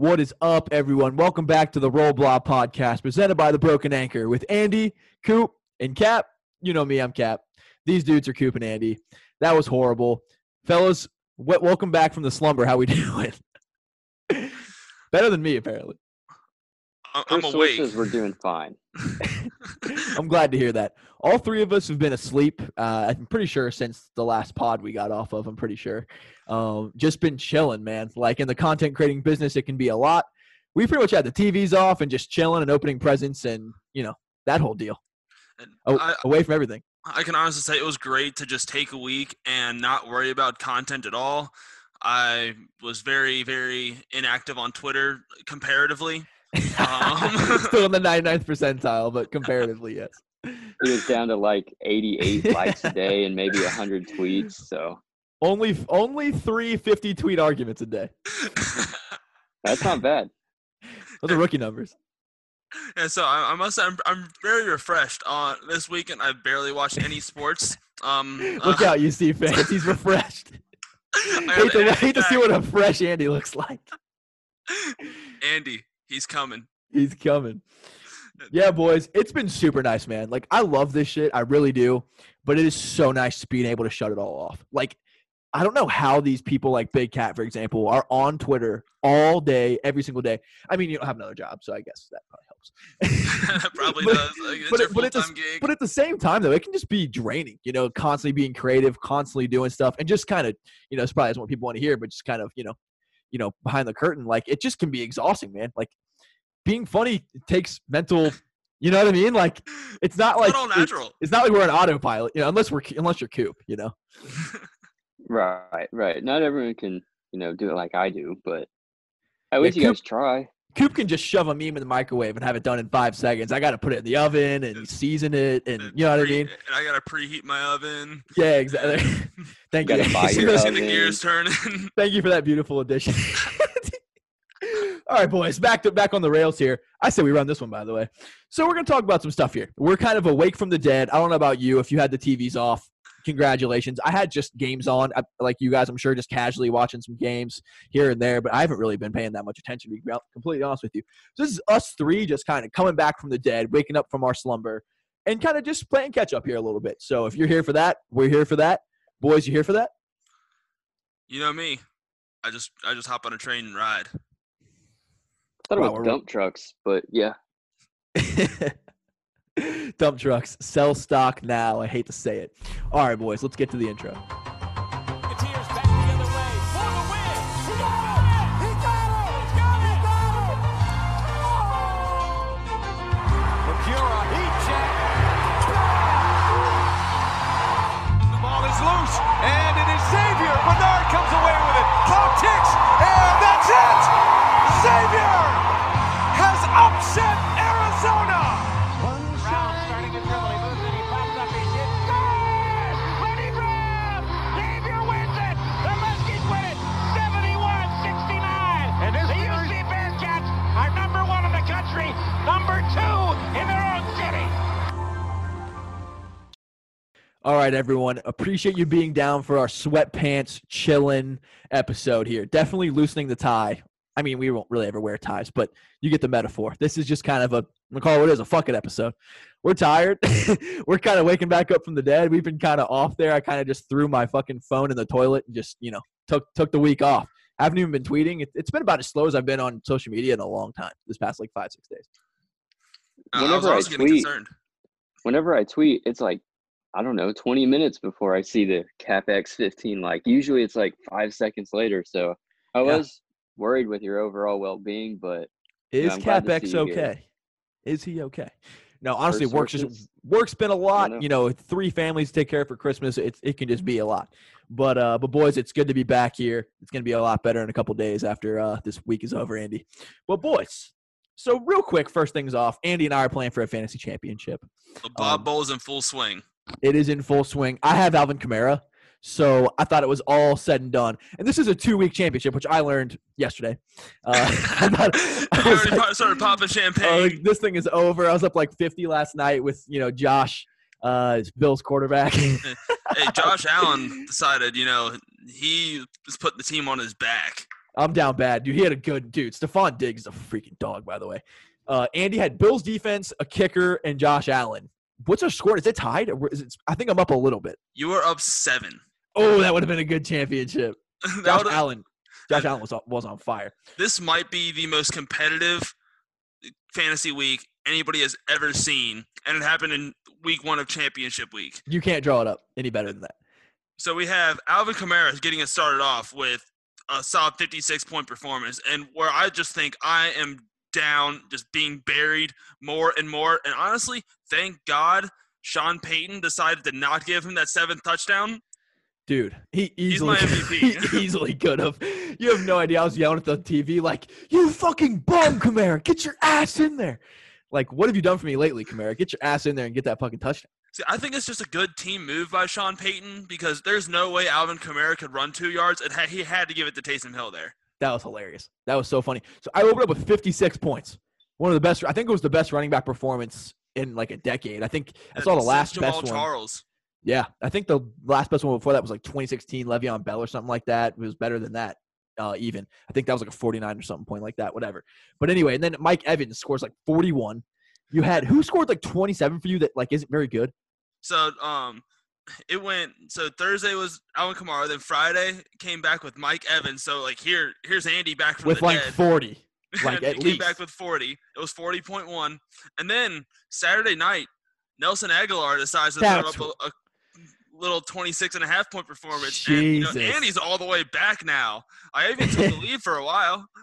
What is up, everyone? Welcome back to the Roll Blob podcast presented by the Broken Anchor with Andy, Coop, and Cap. You know me, I'm Cap. These dudes are Coop and Andy. That was horrible. Fellas, w- welcome back from the slumber. How we doing? Better than me, apparently. I- I'm First awake. we're doing fine. I'm glad to hear that. All three of us have been asleep. Uh, I'm pretty sure since the last pod we got off of. I'm pretty sure. Um, just been chilling, man. Like in the content creating business, it can be a lot. We pretty much had the TVs off and just chilling and opening presents and you know that whole deal. And Oh, I, away from everything. I can honestly say it was great to just take a week and not worry about content at all. I was very, very inactive on Twitter comparatively. Um, Still in the 99th percentile, but comparatively, yes. It was down to like 88 likes a day and maybe 100 tweets. So Only only three 50 tweet arguments a day. that's not bad. Those are rookie numbers. and so I, I must say I'm, I'm very refreshed. On this weekend, I barely watched any sports. Um, Look uh, out, you see fans. He's refreshed. I hate to, got hate to see what a fresh Andy looks like. Andy, he's coming. He's coming. Yeah, boys, it's been super nice, man. Like I love this shit, I really do. But it is so nice being able to shut it all off. Like I don't know how these people like Big Cat, for example, are on Twitter all day, every single day. I mean, you don't have another job, so I guess that probably helps. that probably But- does. Like, but it- but at the. But at the same time, though, it can just be draining. You know, constantly being creative, constantly doing stuff, and just kind of, you know, it's probably what people want to hear, but just kind of, you know, you know, behind the curtain, like it just can be exhausting, man. Like being funny takes mental. You know what I mean? Like it's not It's like not all it- natural. it's not like we're an autopilot, you know, unless we're unless you're Coop, you know. Right, right. Not everyone can, you know, do it like I do, but at least you Coop- guys try. Coop can just shove a meme in the microwave and have it done in five seconds. I got to put it in the oven and season it, and And you know what I mean? And I gotta preheat my oven. Yeah, exactly. Thank you. Gotta buy your see the gears turning. Thank you for that beautiful addition. All right, boys, back to back on the rails here. I say we run this one, by the way. So we're gonna talk about some stuff here. We're kind of awake from the dead. I don't know about you. If you had the TVs off, congratulations. I had just games on, like you guys. I'm sure just casually watching some games here and there, but I haven't really been paying that much attention. To be completely honest with you. So this is us three just kind of coming back from the dead, waking up from our slumber, and kind of just playing catch up here a little bit. So if you're here for that, we're here for that. Boys, you here for that? You know me. I just I just hop on a train and ride. I thought about Wow, dump trucks, but yeah. Dump trucks sell stock now. I hate to say it. All right, boys, let's get to the intro. He got it! It! for the All right, everyone. Appreciate you being down for our sweatpants chilling episode here. Definitely loosening the tie. I mean, we won't really ever wear ties, but you get the metaphor. This is just kind of a, I'm gonna call it what it is, a fuck it episode. We're tired. We're kind of waking back up from the dead. We've been kind of off there. I kind of just threw my fucking phone in the toilet and just, you know, took took the week off. I haven't even been tweeting. It, it's been about as slow as I've been on social media in a long time. This past like five, six days. Uh, I was Whenever I always getting tweet- concerned. Whenever I tweet, it's like, I don't know, 20 minutes before I see the CapX 15 like. Usually it's like five seconds later. So I Yeah. was worried with your overall well being, but Is I'm glad CapX see you here. okay? Is he okay? No, honestly, First work's just sources? work's been a lot. know. You know, three families to take care of for Christmas. It it can just be a lot. But uh, but boys, it's good to be back here. It's gonna be a lot better in a couple days after uh this week is over, Andy. But boys, so real quick, first things off, Andy and I are playing for a fantasy championship. The Blob um, Bowl is in full swing. It is in full swing. I have Alvin Kamara, so I thought it was all said and done. And this is a two week championship, which I learned yesterday. Uh, I thought- I already like- started popping champagne. like, this thing is over. I was up like 50 last night with you know Josh, uh, Bill's quarterback. hey, Josh Allen decided, you know, he was putting the team on his back. I'm down bad, dude. He had a good dude. Stefon Diggs is a freaking dog, by the way. Uh, Andy had Bills defense, a kicker, and Josh Allen. What's our score? Is it tied? Or is it, I think I'm up a little bit. You were up seven. Oh, that would have been a good championship. Josh Allen. Josh Allen was on, was on fire. this might be the most competitive fantasy week anybody has ever seen, and it happened in week one of championship week. You can't draw it up any better than that. So we have Alvin Kamara getting us started off with a solid 56 point performance, and where I just think I am down, just being buried more and more. And honestly, thank God Sean Payton decided to not give him that seventh touchdown. Dude, he He's easily, my MVP. he easily could have. You have no idea. I was yelling at the TV like, "You fucking bum, Kamara! Get your ass in there!" Like, what have you done for me lately, Kamara? Get your ass in there and get that fucking touchdown. See, I think it's just a good team move by Sean Payton because there's no way Alvin Kamara could run two yards. and ha- he had to give it to Taysom Hill there. That was hilarious. That was so funny. So I opened up with 56 points. One of the best. I think it was the best running back performance in like a decade. I think I saw the last Jamal best one. Charles. Yeah, I think the last best one before that was like 2016 Le'Veon Bell or something like that. It was better than that, uh, even. I think that was like a 49 or something point like that, whatever. But anyway, and then Mike Evans scores like 41. You had who scored like 27 for you that like isn't very good. So um, it went. So Thursday was Alvin Kamara. Then Friday came back with Mike Evans. So like here, here's Andy back from with like dead. 40. Like at least. back with 40. It was 40.1. And then Saturday night, Nelson Agholor decides to That's throw up a, a little 26 and a half point performance. And, you know, Andy's all the way back now. I even took the lead for a while.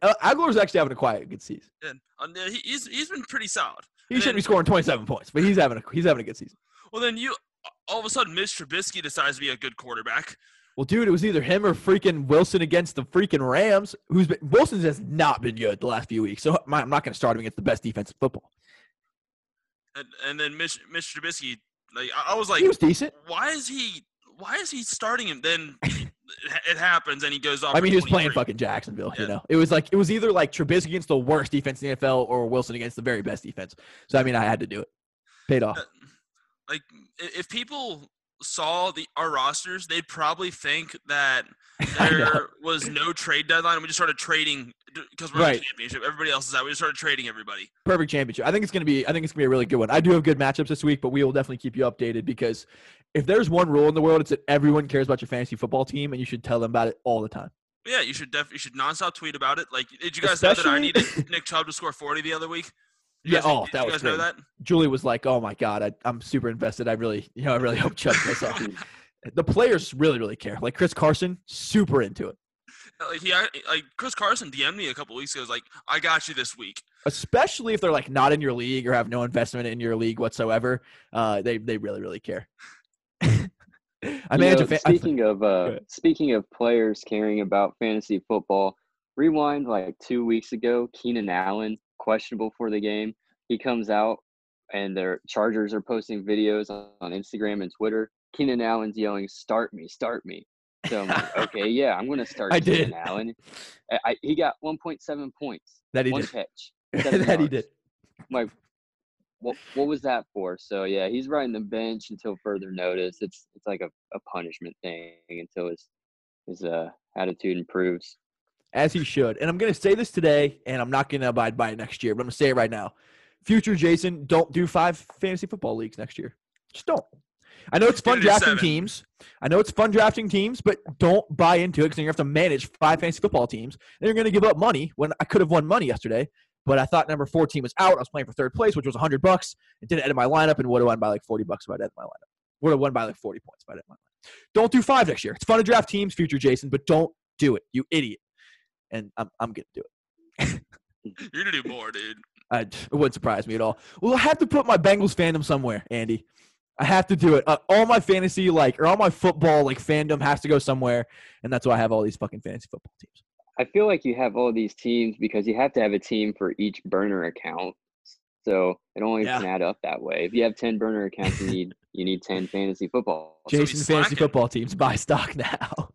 Uh, Agholor's actually having a quiet good season. And uh, he, he's he's been pretty solid. He And shouldn't be scoring 27 points, but he's having a he's having a good season. Well, then you all of a sudden, Mitch Trubisky decides to be a good quarterback. Well, dude, it was either him or freaking Wilson against the freaking Rams. Who's been Wilson has not been good the last few weeks, so I'm I'm not going to start him against the best defense in football. And, and then Mitch, Mitch Trubisky, like I I was like, he was decent. why is he why is he starting him? Then it, happens, and he goes off. I mean, he was playing fucking Jacksonville. You know, it was like it was either like Trubisky against the worst defense in the NFL or Wilson against the very best defense. So I mean, I had to do it. Paid off. Uh, like if people saw the our rosters, they'd probably think that there was no trade deadline. and We just started trading because we're in Right. the championship. Everybody else is out. We just started trading everybody. Perfect championship. I think it's gonna be. I think it's gonna be a really good one. I do have good matchups this week, but we will definitely keep you updated because if there's one rule in the world, it's that everyone cares about your fantasy football team, and you should tell them about it all the time. Yeah, you should def- you should nonstop tweet about it. Like, did you guys know that I needed Nick Chubb to score forty the other week? You Yeah, guys- oh, did that you was guys know great. that? Julie was like, "Oh my god, I, I'm super invested. I really, you know, I really hope Chubb goes off." the players really, really care. Like Chris Carson, super into it, Like he like Chris Carson DM'd me a couple weeks ago. Was like, I got you this week. especially if they're like not in your league or have no investment in your league whatsoever. Uh, they they really, really care. I You manage know, a fa- I- speaking of uh, speaking of players caring about fantasy football, rewind like two weeks ago. Keenan Allen questionable for the game. He comes out, and their Chargers are posting videos on, on Instagram and Twitter. Keenan Allen's yelling, "Start me, start me." So I'm like, okay, yeah, I'm gonna start I Keenan did. Allen. I, I, he got 1.7 points, that he one did. catch. that he did. I'm like, what what was that for? So yeah, he's riding the bench until further notice. It's it's like a, a punishment thing until his his uh attitude improves. As he should. And I'm going to say this today, and I'm not going to abide by it next year, but I'm going to say it right now. Future Jason, don't do five fantasy football leagues next year. Just don't. I know it's fun Get it to drafting seven. teams. I know it's fun drafting teams, but don't buy into it because then you have to manage five fantasy football teams. And you're going to give up money when I could have won money yesterday, but I thought number four team was out. I was playing for third place, which was 100 bucks. It didn't edit my lineup and would have won by like 40 bucks if I'd edited my lineup. Would have won by like 40 points if I'd edited my lineup. Don't do five next year. It's fun to draft teams, future Jason, but don't do it, you idiot. And I'm, I'm going to do it. You're gonna do more, dude. I, it wouldn't surprise me at all. Well, I have to put my Bengals fandom somewhere, Andy. I have to do it. Uh, all my fantasy, like, or all my football, like, fandom has to go somewhere, and that's why I have all these fucking fantasy football teams. I feel like you have all these teams because you have to have a team for each burner account. So it only Yeah. can add up that way. If you have ten burner accounts, you need you need ten fantasy football. So Jason fantasy slacking. football teams buy stock now.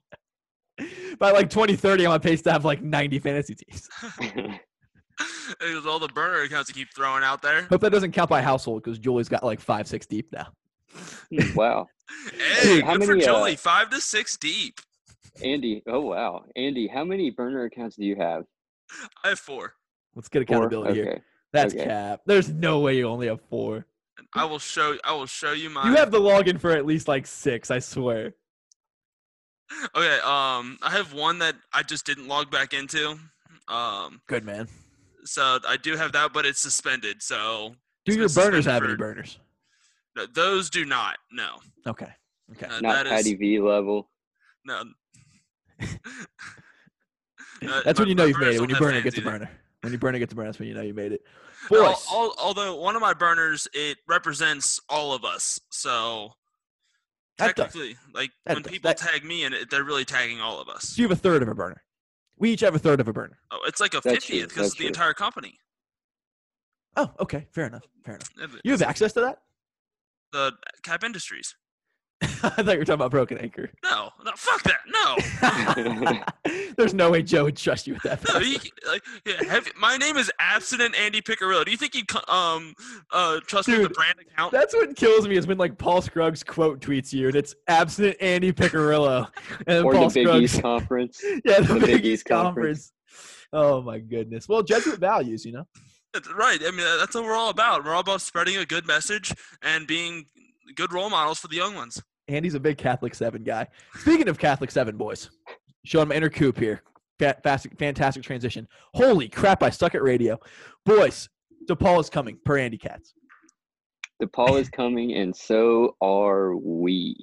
By like 2030, I'm on pace to have like 90 fantasy teams. There's all the burner accounts you keep throwing out there. Hope that doesn't count by household because Julie's got like five, six deep now. wow. Hey, how good for many, uh, Five to six deep. Andy, oh wow, Andy, how many burner accounts do you have? I have four. Let's get Four? accountability here. That's okay. cap. There's no way you only have four. I will show. I will show you my. You have the login for at least like six, I swear. Okay. Um, I have one that I just didn't log back into. Um, Good man. so I do have that, but it's suspended. So Do your burners suspended have any burners? th- those do not. No. Okay. Okay. Uh, Not that is- Patty V level. No. Uh, That's my- when you know you've made it. When you burn it, have burner fans gets a either. burner. When your burner gets a burner, that's when you know you made it. Al- Boys. al- although one of my burners, it represents all of us. So That does. Technically, like That when does. people That- tag me in it, they're really tagging all of us. So you have a third of a burner. We each have a third of a burner. Oh, it's like a That's fiftieth because that's it's the entire company. Oh, okay. Fair enough. Fair enough. You have access to that? the Cap Industries. I thought you were talking about Broken Anchor. No, no, fuck that. No, There's no way Joe would trust you with that. no. He, like, yeah, have, my name is Abstinent Andy Picarillo. Do you think he'd um uh trust me with Dude, the brand account? That's what kills me is when like Paul Scruggs quote tweets you and it's absent Andy Picarillo and or Paul the Big Scruggs. East Conference. yeah, the, the Big, Big East East conference. Conference. Oh my goodness. Well, Jesuit values, you know. That's right. I mean, that's what we're all about. We're all about spreading a good message and being good role models for the young ones. Andy's a big Catholic Seven guy. Speaking of Catholic Seven boys, showing my inner coop here. Fa- fast- fantastic transition. Holy crap! I stuck at radio. Boys, DePaul is coming per Andy Katz. DePaul is coming, and so are we.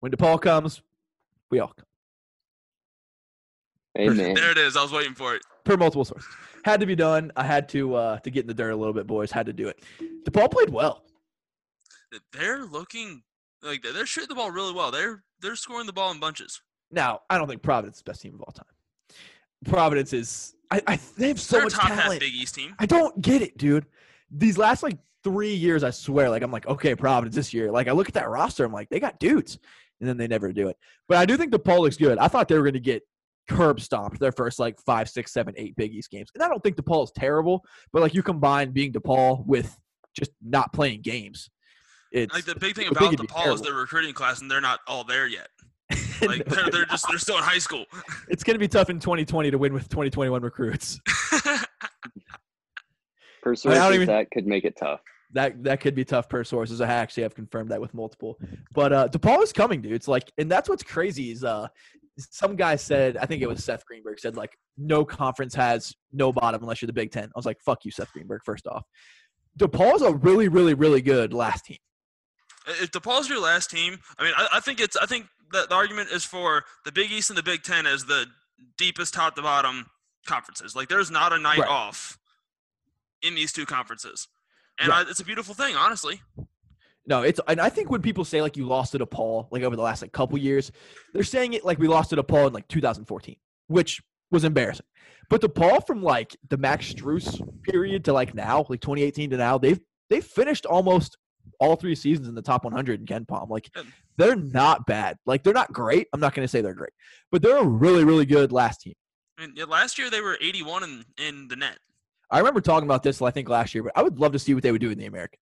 When DePaul comes, we all come. Amen. There it is. I was waiting for it. per multiple sources. Had to be done. I had to uh, to get in the dirt a little bit, boys. Had to do it. DePaul played well. They're looking like they're shooting the ball really well. They're they're scoring the ball in bunches. Now, I don't think Providence is the best team of all time. Providence is. I, I they have so they're much top half talent. Big East team. I don't get it, dude. These last like three years, I swear, like I'm like, okay, Providence this year. Like I look at that roster, I'm like, they got dudes, and then they never do it. But I do think the DePaul looks good. I thought they were going to get curb stomped their first like five, six, seven, eight Big East games, and I don't think DePaul is terrible. But like you combine being DePaul with just not playing games, it's Like the big thing about it'd be DePaul is terrible. their recruiting class, and they're not all there yet. Like they're, they're just they're still in high school. it's going to be tough in 2020 to win with 2021 recruits. Per I sources, don't even- that could make it tough. That that could be tough per sources. I actually have confirmed that with multiple. But uh DePaul is coming, dude. It's like, and that's what's crazy is uh some guy said, I think it was Seth Greenberg said like no conference has no bottom unless you're the Big Ten. I was like, fuck you, Seth Greenberg. First off, DePaul's a really, really, really good last team. If DePaul's your last team, I mean, I, I think it's I think that the argument is for the Big East and the Big Ten as the deepest top to bottom conferences. Like there's not a night Right. off in these two conferences, and Right. I, it's a beautiful thing, honestly. No, it's and I think when people say like you lost to DePaul like over the last like couple years, they're saying it like we lost to DePaul in like 2014, which was embarrassing. But DePaul from like the Max Strus period to like now, like 2018 to now, they've they've finished almost all three seasons in the top 100 in KenPom. Like they're not bad. Like they're not great. I'm not going to say they're great, but they're a really really good last team. And last year they were 81 in in the net. I remember talking about this I think last year, but I would love to see what they would do in the American.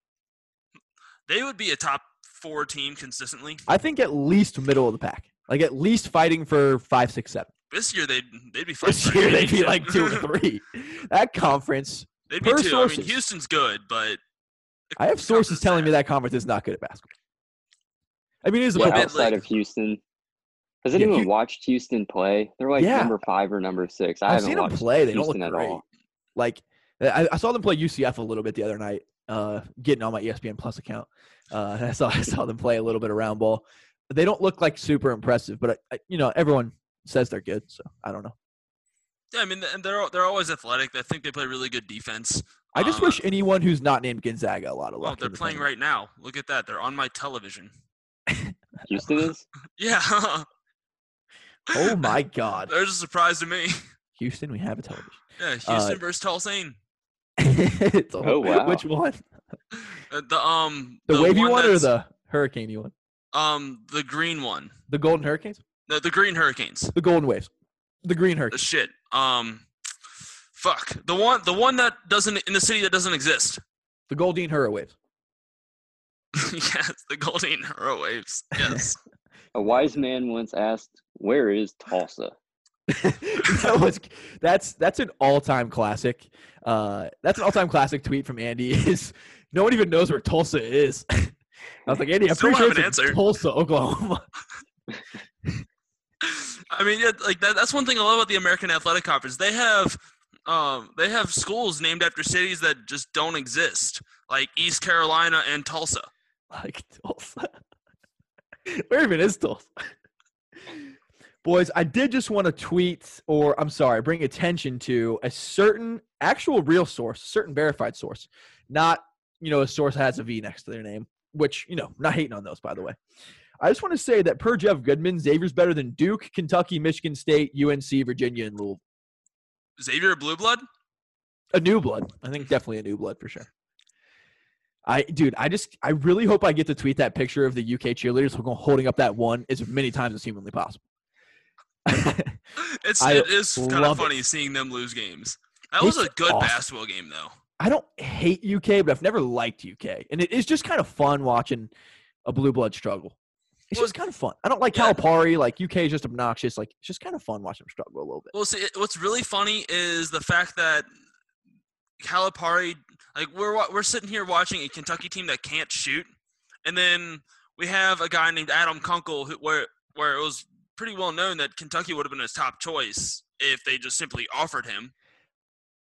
They would be a top four team consistently. I think at least middle of the pack, like at least fighting for five, six, seven. This year they'd they'd be fighting This year they'd be like two or three. That conference, they'd be two. I mean, Houston's good, but I have sources telling me that conference is not good at basketball. I mean, it is a Yeah, Well, football. mid-league. outside of Houston, has Yeah, anyone Hu- watched Houston play? They're like Yeah. number five or number six. I I've haven't seen them play. They don't Houston look at great. all. Like I, I saw them play UCF a little bit the other night. Uh, getting on my ESPN Plus account, uh, I saw I saw them play a little bit of round ball. They don't look like super impressive, but I, I, you know everyone says they're good, so I don't know. Yeah, I mean, and they're they're always athletic. I think they play really good defense. I just Uh, wish anyone who's not named Gonzaga a lot of Well, luck. they're the playing tournament. right now. Look at that. They're on my television. Houston is. Yeah. Oh my God, There's a surprise to me. Houston, we have a television. Yeah, Houston Uh, versus Tulane. It's a- Oh, wow. Which one? Uh, the um The, wavy one, or the hurricane one? um the green one. The Golden Hurricanes? The, the green hurricanes. The Golden Waves. The Green The shit. Um fuck. The one the one that doesn't in the city that doesn't exist. The Goldine Hurra Waves. yes, the Golden Hurrow Waves. Yes. A wise man once asked, "Where is Tulsa?" that was that's that's an all-time classic. Uh, that's an all-time classic tweet from Andy. Is no one even knows where Tulsa is? I was like, Andy, I'm Still pretty sure it's an answer. Tulsa, Oklahoma. I mean, yeah, like that, that's one thing I love about the American Athletic Conference. They have, um, they have schools named after cities that just don't exist, like East Carolina and Tulsa. like Tulsa. Where even is Tulsa? Boys, I did just want to tweet, or I'm sorry, bring attention to a certain actual real source, a certain verified source, not you know a source that has a V next to their name. Which you know, not hating on those, by the way. I just want to say that per Jeff Goodman, Xavier's better than Duke, Kentucky, Michigan State, UNC, Virginia, and Louisville. Xavier a Blue Blood. A new blood. I think definitely a new blood for sure. I dude, I just I really hope I get to tweet that picture of the UK cheerleaders holding up that one as many times as humanly possible. It's I it is kind of it. funny seeing them lose games. That was a good awesome. basketball game, though. I don't hate UK, but I've never liked UK, and it is just kind of fun watching a blue blood struggle. It's Well, just kind of fun. I don't like yeah. Calipari. Like UK is just obnoxious. Like it's just kind of fun watching them struggle a little bit. Well, see, what's really funny is the fact that Calipari, like we're we're sitting here watching a Kentucky team that can't shoot, and then we have a guy named Adam Kunkel who where where it was pretty well known that Kentucky would have been his top choice if they just simply offered him.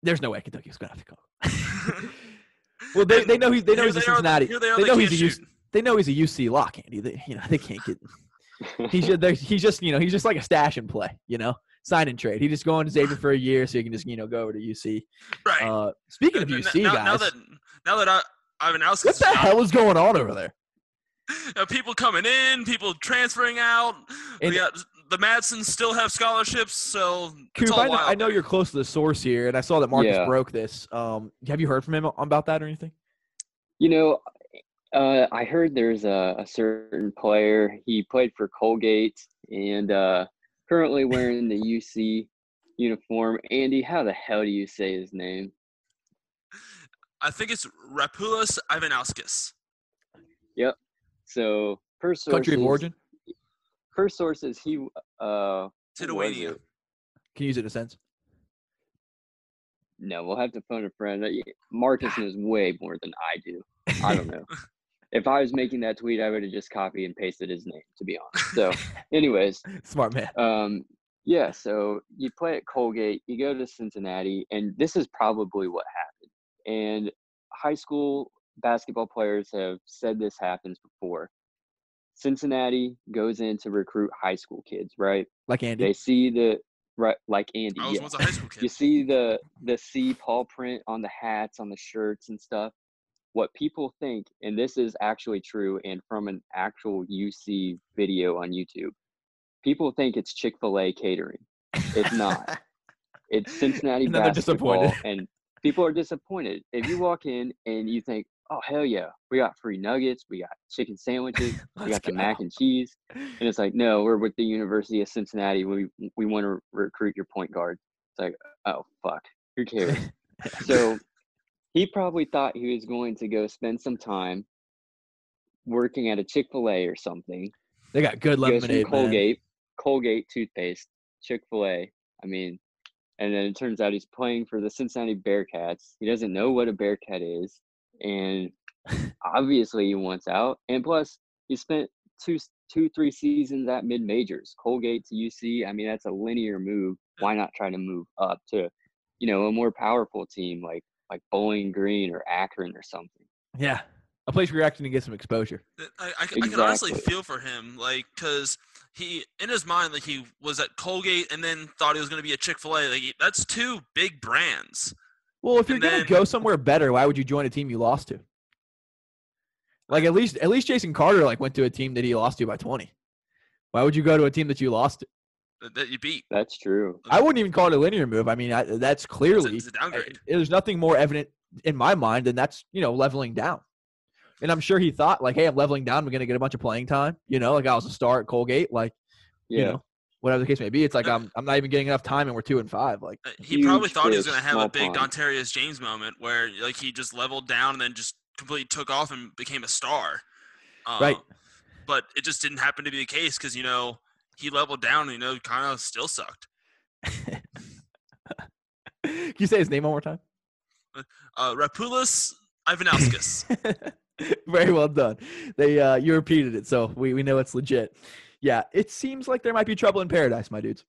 There's no way Kentucky's gonna have to go. well, they, they know he's they know he's a Cincinnati. They are. They They, know he's a they know he's a UC lock, Andy. They, you know they can't get. He's just, he's just you know he's just like a stash and play. You know, sign and trade. He just going to Xavier for a year so he can just you know go over to UC. Right. Uh, speaking of N- n- UC now, guys, now that now that I, Ivanauskas what is the gone, hell is going on over there? uh, people coming in, people transferring out. And- we got, the Madsons still have scholarships, so it's Coop, all I know, wild I know you're close to the source here, and I saw that Marcus Yeah. broke this. Um, have you heard from him about that or anything? You know, uh, I heard there's a, a certain player. He played for Colgate and uh, currently wearing the UC uniform. Andy, how the hell do you say his name? I think it's Rapolas Yep. So, per sources, Country of origin? Per sources, he uh, who was Titawania. it? Can you use it in a sense? No, we'll have to phone a friend. Uh, y- Marcus knows way more than I do. I don't know. if I was making that tweet, I would have just copied and pasted his name, to be honest. So, anyways, Smart man. um, yeah. So you play at Colgate, you go to Cincinnati, and this is probably what happened. And high school basketball players have said this happens before. Cincinnati goes in to recruit high school kids, right? Like Andy. They see the right, like Andy. I was yeah. once a high school kid. You see the the C Paul print on the hats, on the shirts and stuff. What people think, and this is actually true, and from an actual UC video on YouTube, people think it's Chick Fil A catering. It's not. It's Cincinnati And basketball, disappointed. and people are disappointed. If you walk in and you think, "Oh hell yeah, we got free nuggets, we got chicken sandwiches, we got the go. mac and cheese," and it's like, "No, we're with the University of Cincinnati. We we want to recruit your point guard." It's like, "Oh fuck, who cares?" so he probably thought he was going to go spend some time working at a Chick Fil A or something. They got good lemonade, man. Colgate, Colgate toothpaste, Chick Fil A. I mean, and then it turns out he's playing for the Cincinnati Bearcats. He doesn't know what a Bearcat is, and obviously he wants out. And plus, he spent two, two, three seasons at mid majors, Colgate to UC. I mean, that's a linear move. Why not try to move up to, you know, a more powerful team like like Bowling Green or Akron or something? Yeah. A place where you're actually going to get some exposure. Uh, I can honestly feel for him, like, because he, in his mind, like, he was at Colgate and then thought he was going to be at Chick fil A. Like, that's two big brands. Well, if you're And going to then- go somewhere better, why would you join a team you lost to? Like at least at least Jason Carter like went to a team that he lost to by 20. Why would you go to a team that you lost to? That, that you beat. That's true. I wouldn't even call it a linear move. I mean, I, that's It's a, clearly it's a downgrade. I- there's nothing more evident in my mind than that's you know leveling down. And I'm sure he thought like, hey, I'm leveling down. We're going to get a bunch of playing time. You know, like I was a star at Colgate. Like Yeah. you know, whatever the case may be. It's like Uh, I'm I'm not even getting enough time, and we're two and five. Like Uh, He probably Huge thought he was going to have a small big pond. Dontarius James moment where, like, he just leveled down and then just completely took off and became a star. Right. Um, but it just didn't happen to be the case because you know he leveled down. And, you know, kind of still sucked. Can you say his name one more time? Uh, Rapolas Ivanauskas. Very well done. They uh, you repeated it, so we, we know it's legit. Yeah, it seems like there might be trouble in paradise, my dudes.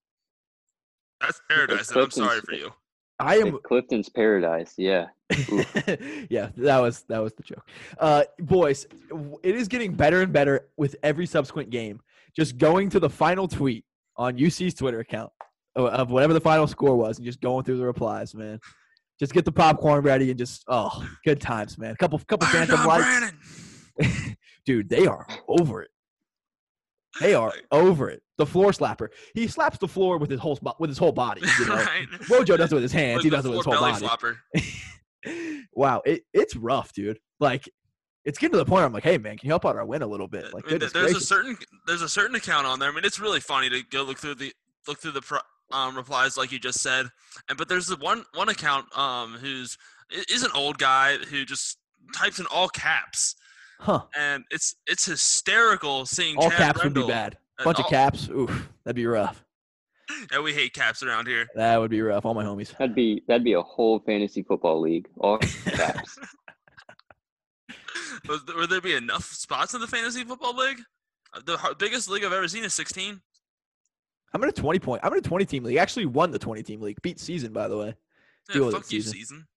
That's paradise. I'm sorry for you. I am Clifton's paradise. Yeah. yeah, that was that was the joke. Uh, boys, it is getting better and better with every subsequent game. Just going to the final tweet on UC's Twitter account of- whatever the final score was, and just going through the replies, man. Just get the popcorn ready and just oh, good times, man. A Couple couple Fire phantom John lights, dude. They are over it. They are over it. The floor slapper. He slaps the floor with his whole with his whole body. You know? right? Mojo does it with his hands. With he does it with his whole body. wow, it, it's rough, dude. Like, it's getting to the point where I'm like, hey, man, can you help out our win a little bit? Like, I mean, there's gracious. a certain there's a certain account on there. I mean, it's really funny to go look through the look through the pro, um, replies like you just said. And but there's the one one account um who's is an old guy who just types in all caps, huh? and it's it's hysterical seeing All Chad caps would be bad. uh, Bunch of caps, oof, that'd be rough. Yeah, we hate caps around here. That would be rough. All my homies. That'd be that'd be a whole fantasy football league. All caps. Was, would there be enough spots in the fantasy football league? Uh, The biggest league I've ever seen is 16. I'm in a 20 point. I'm in a 20 team league. Actually, won the 20 team league. Beat season, by the way. Yeah, Deal with it, fuck you, season. season.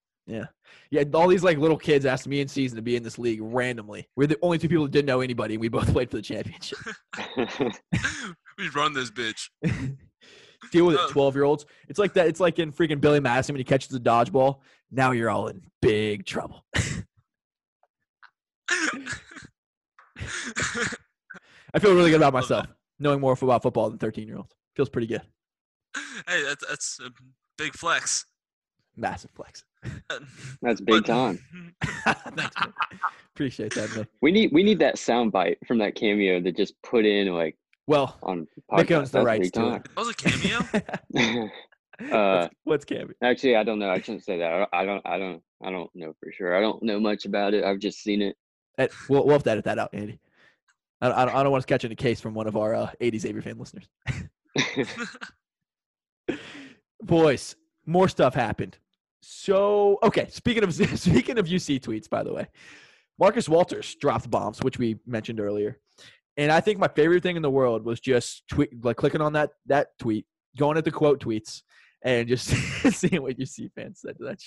Yeah, all these like little kids asked me in season to be in this league randomly. We're the only two people who didn't know anybody, and we both played for the championship. we run this bitch. Deal with it, Oh. 12 year olds. It's like that. It's like in freaking Billy Madison when he catches the dodgeball. Now you're all in big trouble. I feel really good about myself, knowing more about football than 13 year olds. Feels pretty good. hey, that's that's a big flex. Massive flex. That's big But- time. Thanks. Appreciate that, man. We need we need that sound bite from that cameo to just put in like Well, on Nick podcast. owns the That's rights big to time. it. That was a cameo. uh, what's, what's Cammy? actually, I don't know. I shouldn't say that. I don't. I don't. I don't know for sure. I don't know much about it. I've just seen it. Eh, We'll, we'll have to edit that out, Andy. I, I, don't, I don't want to catch any case from one of our uh, 80s Xavier fan listeners. Boys, more stuff happened. So okay, speaking of speaking of UC tweets, by the way, Marcus Walters dropped bombs, which we mentioned earlier, and I think my favorite thing in the world was just tweet like clicking on that that tweet, going at the quote tweets, and just seeing what UC fans said to that.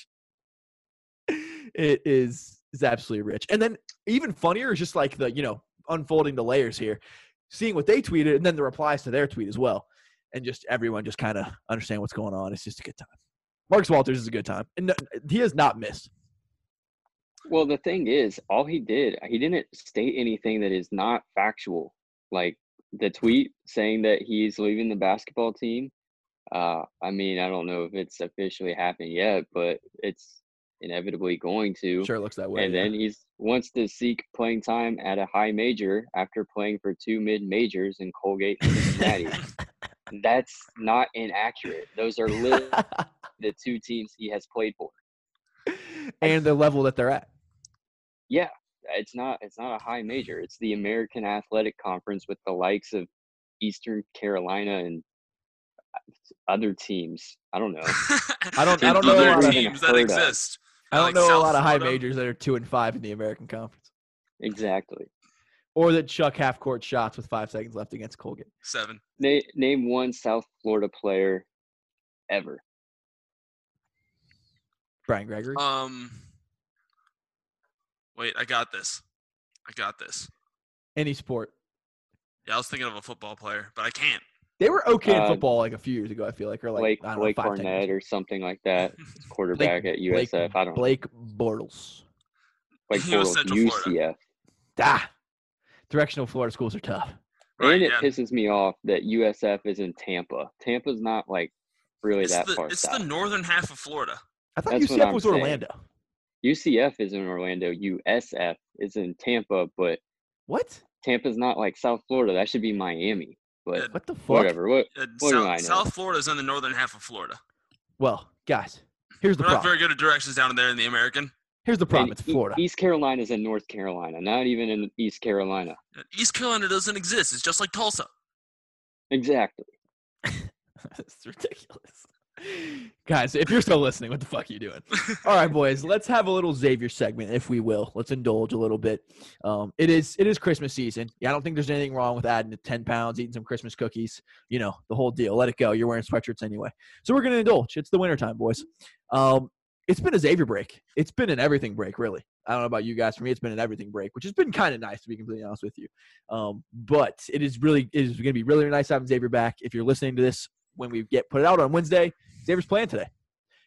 It is is absolutely rich, and then even funnier is just like the you know unfolding the layers here, seeing what they tweeted, and then the replies to their tweet as well and just everyone just kind of understand what's going on. It's just a good time. Marcus Walters is a good time, and he has not missed. Well, the thing is, all he did, he didn't state anything that is not factual. Like the tweet saying that he's leaving the basketball team. Uh, I mean, I don't know if it's officially happened yet, but it's inevitably going to. Sure, looks that way. and yeah. then he's wants to seek playing time at a high major after playing for two mid majors in Colgate and Cincinnati. That's not inaccurate. Those are literally the two teams he has played for. and the level that they're at. Yeah, it's not it's not a high major. It's the American Athletic Conference with the likes of Eastern Carolina and uh, other teams. I don't know. I don't- I don't know other teams that heard of. exist. I don't Like know a lot of high Florida. majors that are two and five in the American Conference, exactly. or that chuck half court shots with five seconds left against Colgate. Seven. Na- name one South Florida player ever. Brian Gregory. Um. Wait, I got this. I got this. Any sport. Yeah, I was thinking of a football player, but I can't. They were okay in Uh, football like a few years ago. I feel like, or like Blake I don't Blake know, five, Barnett or something like that. Quarterback at Blake- USF. I don't know. Blake Bortles. Like He was Bortles, Central Florida. UCF. Ah, directional Florida schools are tough. Right, and it yeah. pisses me off that USF is in Tampa. Tampa's not like really It's that the far it's south. the northern half of Florida. I thought That's UCF was saying. Orlando. UCF is in Orlando. USF is in Tampa, but What? Tampa's not like South Florida. That should be Miami. But Yeah. What the fuck? whatever. What? Uh, What South, know? South Florida is in the northern half of Florida. Well, guys, here's the We're not problem. very good at directions down there in the American. Here's the problem: And it's Florida. East Carolina is in North Carolina, not even in East Carolina. East Carolina doesn't exist. It's just like Tulsa. Exactly. it's ridiculous. Guys, if you're still listening, what the fuck are you doing? All right, boys, let's have a little Xavier segment, if we will. Let's indulge a little bit. Um, it is it is Christmas season. Yeah, I don't think there's anything wrong with adding to 10 pounds, eating some Christmas cookies, you know, the whole deal. Let it go. You're wearing sweatshirts anyway. So we're gonna indulge. It's the wintertime, boys. Um, it's been a Xavier break. It's been an everything break, really. I don't know about you guys. For me, it's been an everything break, which has been kind of nice to be completely honest with you. Um, but it is really it is going to be really nice having Xavier back. If you're listening to this when we get put it out on Wednesday, Xavier's playing today,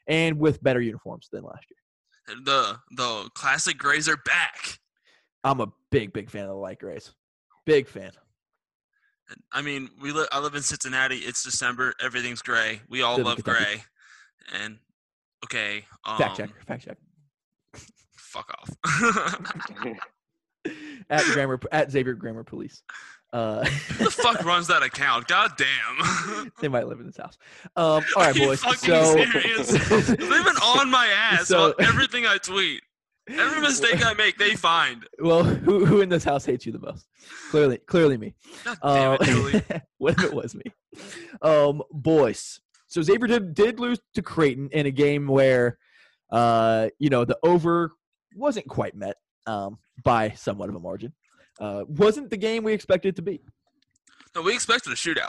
and with better uniforms than last year. The the classic Grays are back. I'm a big big fan of the light grays. Big fan. I mean, we li- I live in Cincinnati. It's December. Everything's gray. We all Live love gray. And okay, um, Fact check. Fact check. Fuck off. At grammar at Xavier Grammar Police. Uh, Who the fuck runs that account? God damn. they might live in this house. Um, all right, boys. So? They've been on my ass So- on everything I tweet. Every mistake I make, they find. well, who who in this house hates you the most? Clearly, clearly me. God damn Uh, it, Julie. what if it was me? Um, boys. So Xavier did did lose to Creighton in a game where, uh, you know, the over wasn't quite met um, by somewhat of a margin. Uh, wasn't the game we expected it to be. No, we expected a shootout.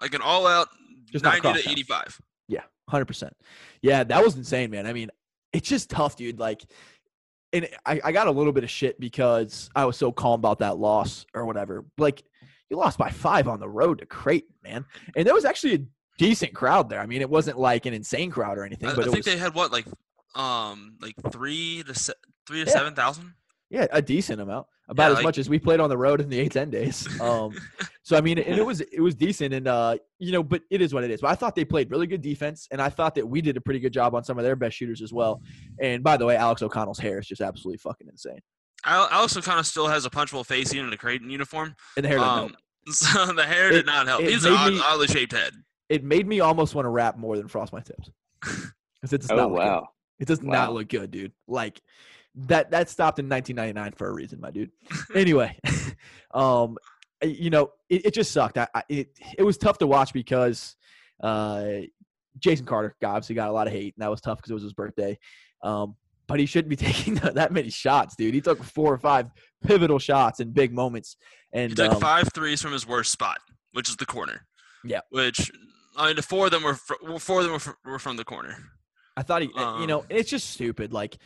Like an all out Just 90 to 85. Yeah, hundred percent. Yeah, that was insane, man. I mean, it's just tough, dude. Like, and I, I got a little bit of shit because I was so calm about that loss or whatever. Like, you lost by five on the road to Creighton, man, and there was actually a decent crowd there. I mean, it wasn't like an insane crowd or anything, I, I but it think was they had what, like, um, like three to se- three to Yeah. seven thousand. yeah a decent amount, about Yeah, as like- much as we played on the road in the eight ten days. Um, So I mean, and it was it was decent, and uh, you know, but it is what it is. But I thought they played really good defense, and I thought that we did a pretty good job on some of their best shooters as well. And by the way, Alex O'Connell's hair is just absolutely fucking insane, Alex kind of still has a punchable face even in a Creighton uniform. and the hair doesn't. Um, so the hair It- did not help. it He's an made odd, me- oddly shaped head. It made me almost want to rap more than frost my tips because it does Oh not look good. wow. It does not look good, dude. Like that that stopped in 1999 for a reason, my dude. anyway, um, you know, it, it just sucked. I, I it it was tough to watch because uh, Jason Carter obviously got a lot of hate, and that was tough because it was his birthday. Um, but he shouldn't be taking that, many shots, dude. He took four or five pivotal shots in big moments, and He took um, five threes from his worst spot, which is the corner. Yeah. Which I mean, the four of them were fr- four of them were, fr- were from the corner. I thought he, uh, you know, Um, it's just stupid. Like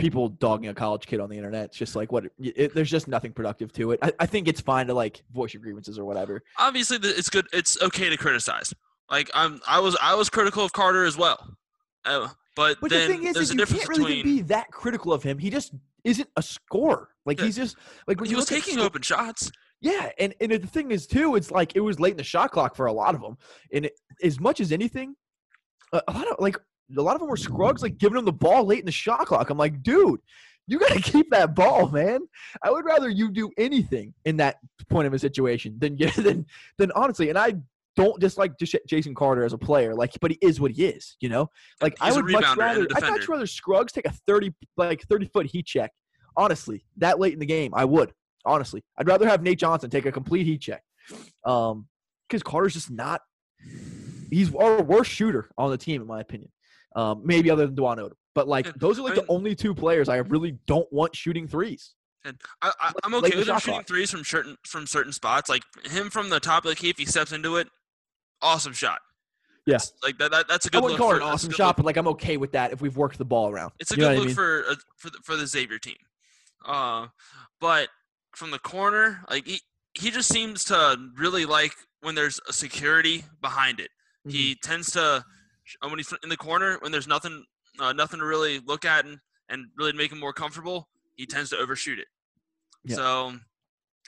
people dogging a college kid on the internet. It's just like what? It, there's just nothing productive to it. I, I think it's fine to like voice your grievances or whatever. Obviously, the- it's good. It's okay to criticize. Like I'm, I was, I was critical of Carter as well. Uh, but, But the thing is, is you can't really between be that critical of him. He just isn't a scorer. Like Yeah. he's just like when he was at taking open shots. Yeah, and and the thing is too, it's like it was late in the shot clock for a lot of them, and it, as much as anything, a lot of like a lot of them were Scruggs like giving him the ball late in the shot clock. I'm like, dude, you got to keep that ball, man. I would rather you do anything in that point of a situation than get than than honestly. And I don't dislike Jason Carter as a player, like, but he is what he is, you know. Like I He's a would much rebounder and a rather I'd much rather Scruggs take a thirty like thirty foot heat check. Honestly, that late in the game, I would. Honestly, I'd rather have Nate Johnson take a complete heat check, um, because Carter's just not. He's our worst shooter on the team, in my opinion. Um, maybe other than Dwon Odom, but like Yeah, those are like I the only two players I really don't want shooting threes. And I, I, I'm okay in with him shooting clock. threes from certain from certain spots. Like him from the top of the key, if he steps into it, awesome shot. Yeah. Like that, that. That's a good wouldn't look call for it an awesome shot, look- but like I'm okay with that if we've worked the ball around. It's a You good what I look mean? for uh, for the, for the Xavier team. Uh, but from the corner, like he, he just seems to really like when there's a security behind it. Mm-hmm. He tends to when he's in the corner when there's nothing uh, nothing to really look at and, and really make him more comfortable. He tends to overshoot it. Yeah. So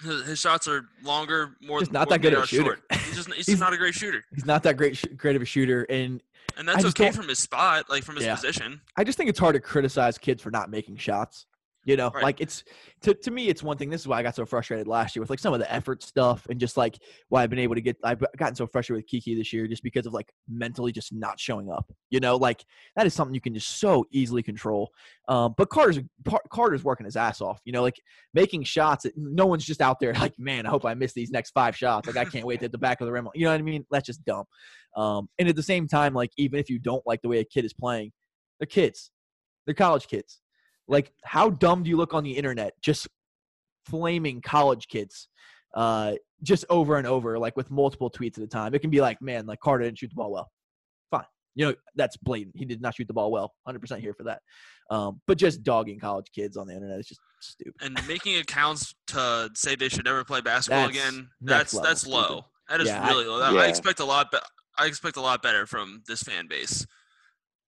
his, his shots are longer, more Just more not that good of a shooter. short. He's just he's, He's- just not a great shooter, He's not that great, great of a shooter, and and that's okay from his spot, like from his Yeah. position. I just think it's hard to criticize kids for not making shots. You know, Right. like it's to, to me, it's one thing. This is why I got so frustrated last year with like some of the effort stuff and just like why I've been able to get. I've gotten so frustrated with KyKy this year just because of like mentally just not showing up. You know, like that is something you can just so easily control. Um, but Carter's Carter's working his ass off. You know, like making shots. That no one's just out there like, man, I hope I miss these next five shots. Like I can't wait to hit the back of the rim. You know what I mean? That's just dumb. Um, and at the same time, like even if you don't like the way a kid is playing, they're kids. They're college kids. Like, how dumb do you look on the internet just flaming college kids uh, just over and over, like with multiple tweets at a time? It can be like, man, like Carter didn't shoot the ball well. Fine. You know, that's blatant. He did not shoot the ball well. 100% here for that. Um, but just dogging college kids on the internet is just stupid. And making accounts to say they should never play basketball That's again, next that's level that's stupid. low. That is Yeah, I- really low. That- Yeah. I expect a lot. Be- I expect a lot better from this fan base.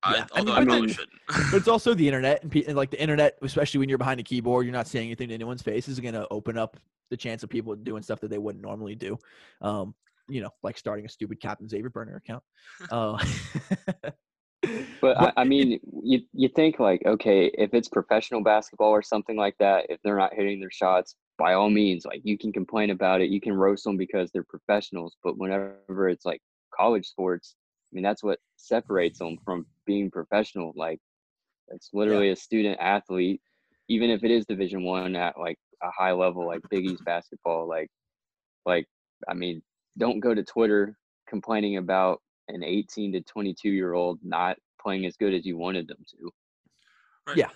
Yeah, I, I mean- I, I probably mean- shouldn't. but it's also the internet and, pe- and like the internet, especially when you're behind a keyboard, you're not saying anything to anyone's face, is going to open up the chance of people doing stuff that they wouldn't normally do. Um, you know, like starting a stupid Captain Xavier burner account. Uh, But I, I mean, you you think like, okay, if it's professional basketball or something like that, if they're not hitting their shots, by all means, like you can complain about it, you can roast them because they're professionals. But whenever it's like college sports, I mean, that's what separates them from being professional. Like, it's literally a student athlete, even if it is Division One at like a high level, like Big East basketball. Like, like I mean, don't go to Twitter complaining about an 18 to 22 year old not playing as good as you wanted them to. Right. yeah.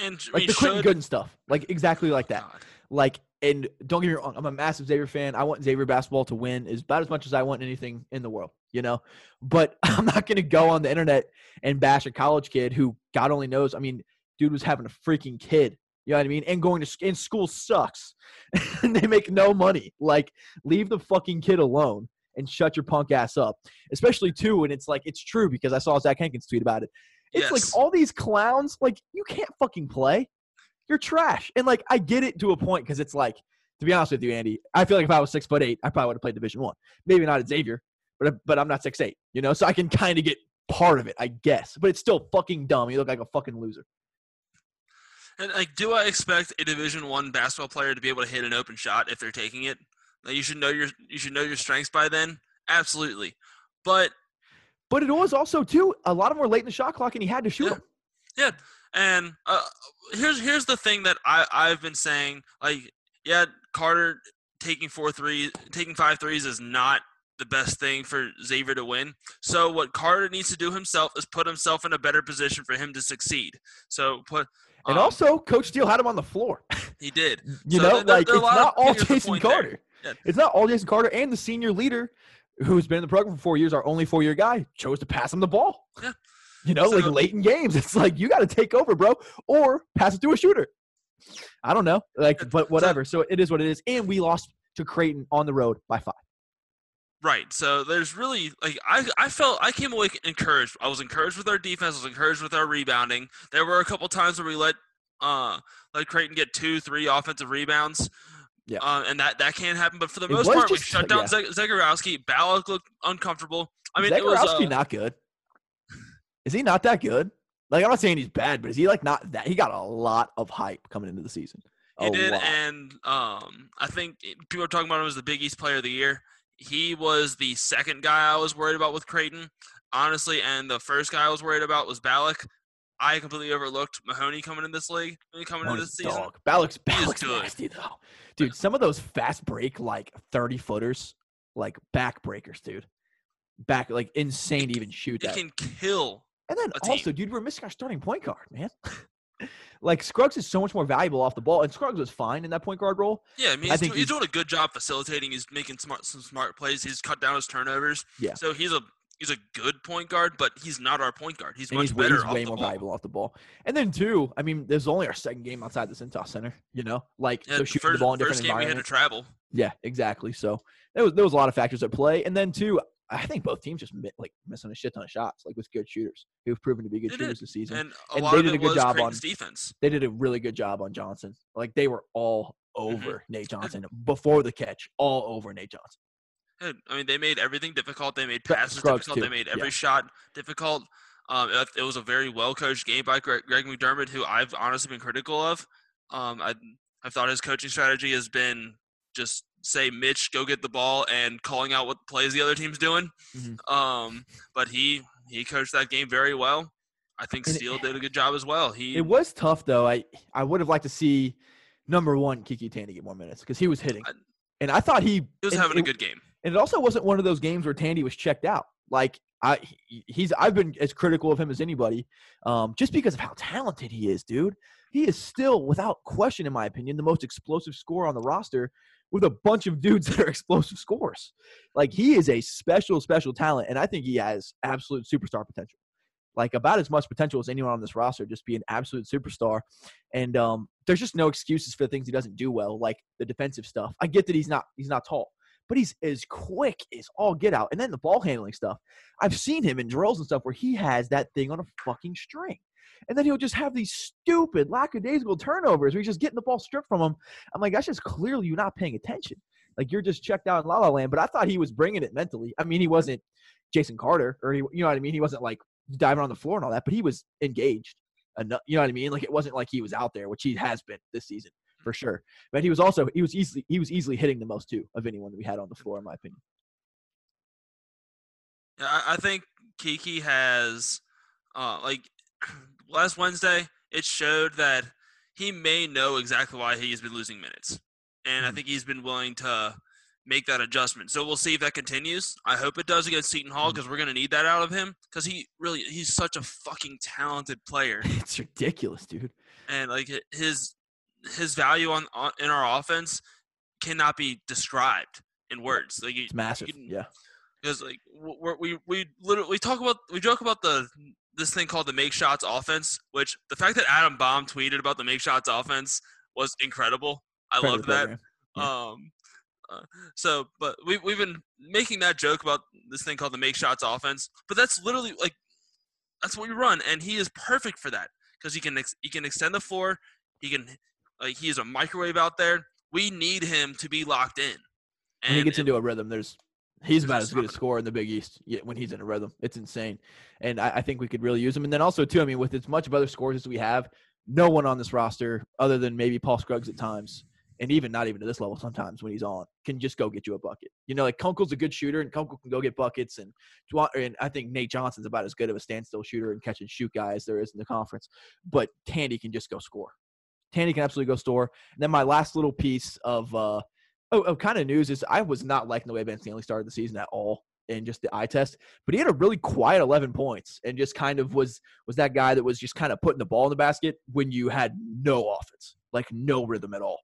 And like we the Quentin should. Goodin stuff, like exactly like that. God. Like, and don't get me wrong, I'm a massive Xavier fan. I want Xavier basketball to win as about as much as I want anything in the world, you know. But I'm not going to go on the internet and bash a college kid who God only knows. I mean, dude was having a freaking kid. You know what I mean? And going to and school sucks, and they make no money. Like, leave the fucking kid alone and shut your punk ass up. Especially too, and it's like it's true because I saw Zach Hankins tweet about it. It's Yes. like all these clowns, like you can't fucking play. You're trash. And like I get it to a point because it's like, to be honest with you, Andy, I feel like if I was six foot eight, I probably would have played Division One. Maybe not at Xavier, but but I'm not six eight, you know. So I can kind of get part of it, I guess. But it's still fucking dumb. You look like a fucking loser. And like, do I expect a Division One basketball player to be able to hit an open shot if they're taking it? Like, you should know your you should know your strengths by then. Absolutely, but But it was also too a lot of them were late in the shot clock, and he had to shoot Yeah. them. Yeah, and uh, here's here's the thing that I I've been saying. Like, yeah, Carter taking four threes, taking five threes is not the best thing for Xavier to win. So what Carter needs to do himself is put himself in a better position for him to succeed. So put And um, also, Coach Steele had him on the floor. he did. You So know, there- like there it's not all Jason. Carter. Yeah. It's not all Jason Carter and the senior leader, who's been in the program for four years, our only four year guy, chose to pass him the ball. Yeah. You know, like late in games, it's like you got to take over, bro, or pass it to a shooter. I don't know, like, but whatever. So it is what it is, and we lost to Creighton on the road by five. Right. So there's really like I I felt I came away encouraged. I was encouraged with our defense. I was encouraged with our rebounding. There were a couple times where we let uh let Creighton get two, three offensive rebounds. Yeah. Uh, and that that can happen, but for the It most part, we shut down yeah. Zegarowski. Ballock looked uncomfortable. I mean, it was Zegarowski uh, not good. Is he not that good? Like, I'm not saying he's bad, but is he like not that? He got a lot of hype coming into the season. He did, lot. and um, I think people are talking about him as the Big East Player of the Year. He was the second guy I was worried about with Creighton, honestly, and the first guy I was worried about was Ballock. I completely overlooked Mahoney coming in this league, coming into this season. dog. Ballock's, Ballock's nasty though, dude. Some of those fast break like thirty footers, like back breakers, dude. Back like insane to even shoot It that. can kill. And then a team. also, dude, we're missing our starting point guard, man. like Scruggs is so much more valuable off the ball, and Scruggs was fine in that point guard role. Yeah, I mean, I he's, think do- he's doing a good job facilitating. He's making smart some smart plays. He's cut down his turnovers. Yeah. So he's a he's a good point guard, but he's not our point guard. He's And much he's, better he's off way the more ball. valuable off the ball. And then two, I mean, there's only our second game outside the Cintas Center. You know, like Yeah, so the shooting first, the ball in first different game we had to environments. travel. Yeah, exactly. So there was there was a lot of factors at play, and then two, I think both teams just mi- like missing a shit ton of shots, like with good shooters who've proven to be good They shooters did. this season. And a And lot they of did a good job Creighton's on- defense. they did a really good job on Johnson. Like they were all Mm-hmm. over Nate Johnson before the catch, all over Nate Johnson. Yeah, I mean, they made everything difficult. They made passes difficult. too, They made yeah. every shot difficult. Um, it, it was a very well coached game by Greg, Greg McDermott, who I've honestly been critical of. Um, I I thought his coaching strategy has been just say Mitch go get the ball and calling out what plays the other team's doing. Mhm. Um, but he he coached that game very well. I think it- Steele did a good job as well. He It was tough though. I I would have liked to see number one KyKy Tandy get more minutes because he was hitting, I- and I thought he he was having a good game. And it also wasn't one of those games where Tandy was checked out. Like I, he's I've been as critical of him as anybody, um, just because of how talented he is, dude. He is still, without question, in my opinion, the most explosive scorer on the roster, with a bunch of dudes that are explosive scores. Like he is a special, special talent, and I think he has absolute superstar potential. Like about as much potential as anyone on this roster, just be an absolute superstar. And um, there's just no excuses for the things he doesn't do well, like the defensive stuff. I get that he's not he's not tall, but he's as quick as all get out. And then the ball handling stuff. I've seen him in drills and stuff where he has that thing on a fucking string. And then he'll just have these stupid lackadaisical turnovers where he's just getting the ball stripped from him. I'm like, that's just clearly you not paying attention. Like you're just checked out in La La Land. But I thought he was bringing it mentally. I mean, he wasn't Jason Carter or he, you know what I mean? He wasn't like diving on the floor and all that, but he was engaged. Enough, you know what I mean? Like it wasn't like he was out there, which he has been this season for sure. But he was also he was easily he was easily hitting the most too of anyone that we had on the floor, in my opinion. I, I think KyKy has, uh, like last Wednesday, it showed that he may know exactly why he's been losing minutes, and I Mhm. think he's been willing to make that adjustment. So we'll see if that continues. I hope it does against Seton Hall because we're gonna need that out of him because he really he's such a fucking talented player, It's ridiculous, dude. and like his his value on, on in our offense cannot be described in words. Like It's massive. can- Yeah. because like we're, we we literally we talk about we joke about the this thing called the make shots offense, which the fact that Adam Baum tweeted about the make shots offense was incredible. I of loved that. Yeah. Um, uh, so, but we we've been making that joke about this thing called the make shots offense, but that's literally like that's what we run, and he is perfect for that because he can ex- he can extend the floor, he can like he is a microwave out there. We need him to be locked in. when he gets it- into a rhythm, there's he's about as good a scorer in the Big East when he's in a rhythm. It's insane, and I, I think we could really use him. And then also too, I mean, with as much of other scores as we have, no one on this roster other than maybe Paul Scruggs at times, and even not even to this level sometimes when he's on, can just go get you a bucket. You know, like Kunkel's a good shooter, and Kunkel can go get buckets, and and I think Nate Johnson's about as good of a standstill shooter and catch and shoot guy as there is in the conference. But Tandy can just go score. Tandy can absolutely go score. And then my last little piece of uh, oh, oh kind of news is I was not liking the way Ben Stanley started the season at all in just the eye test, but he had a really quiet 11 points and just kind of was was that guy that was just kind of putting the ball in the basket when you had no offense, like no rhythm at all.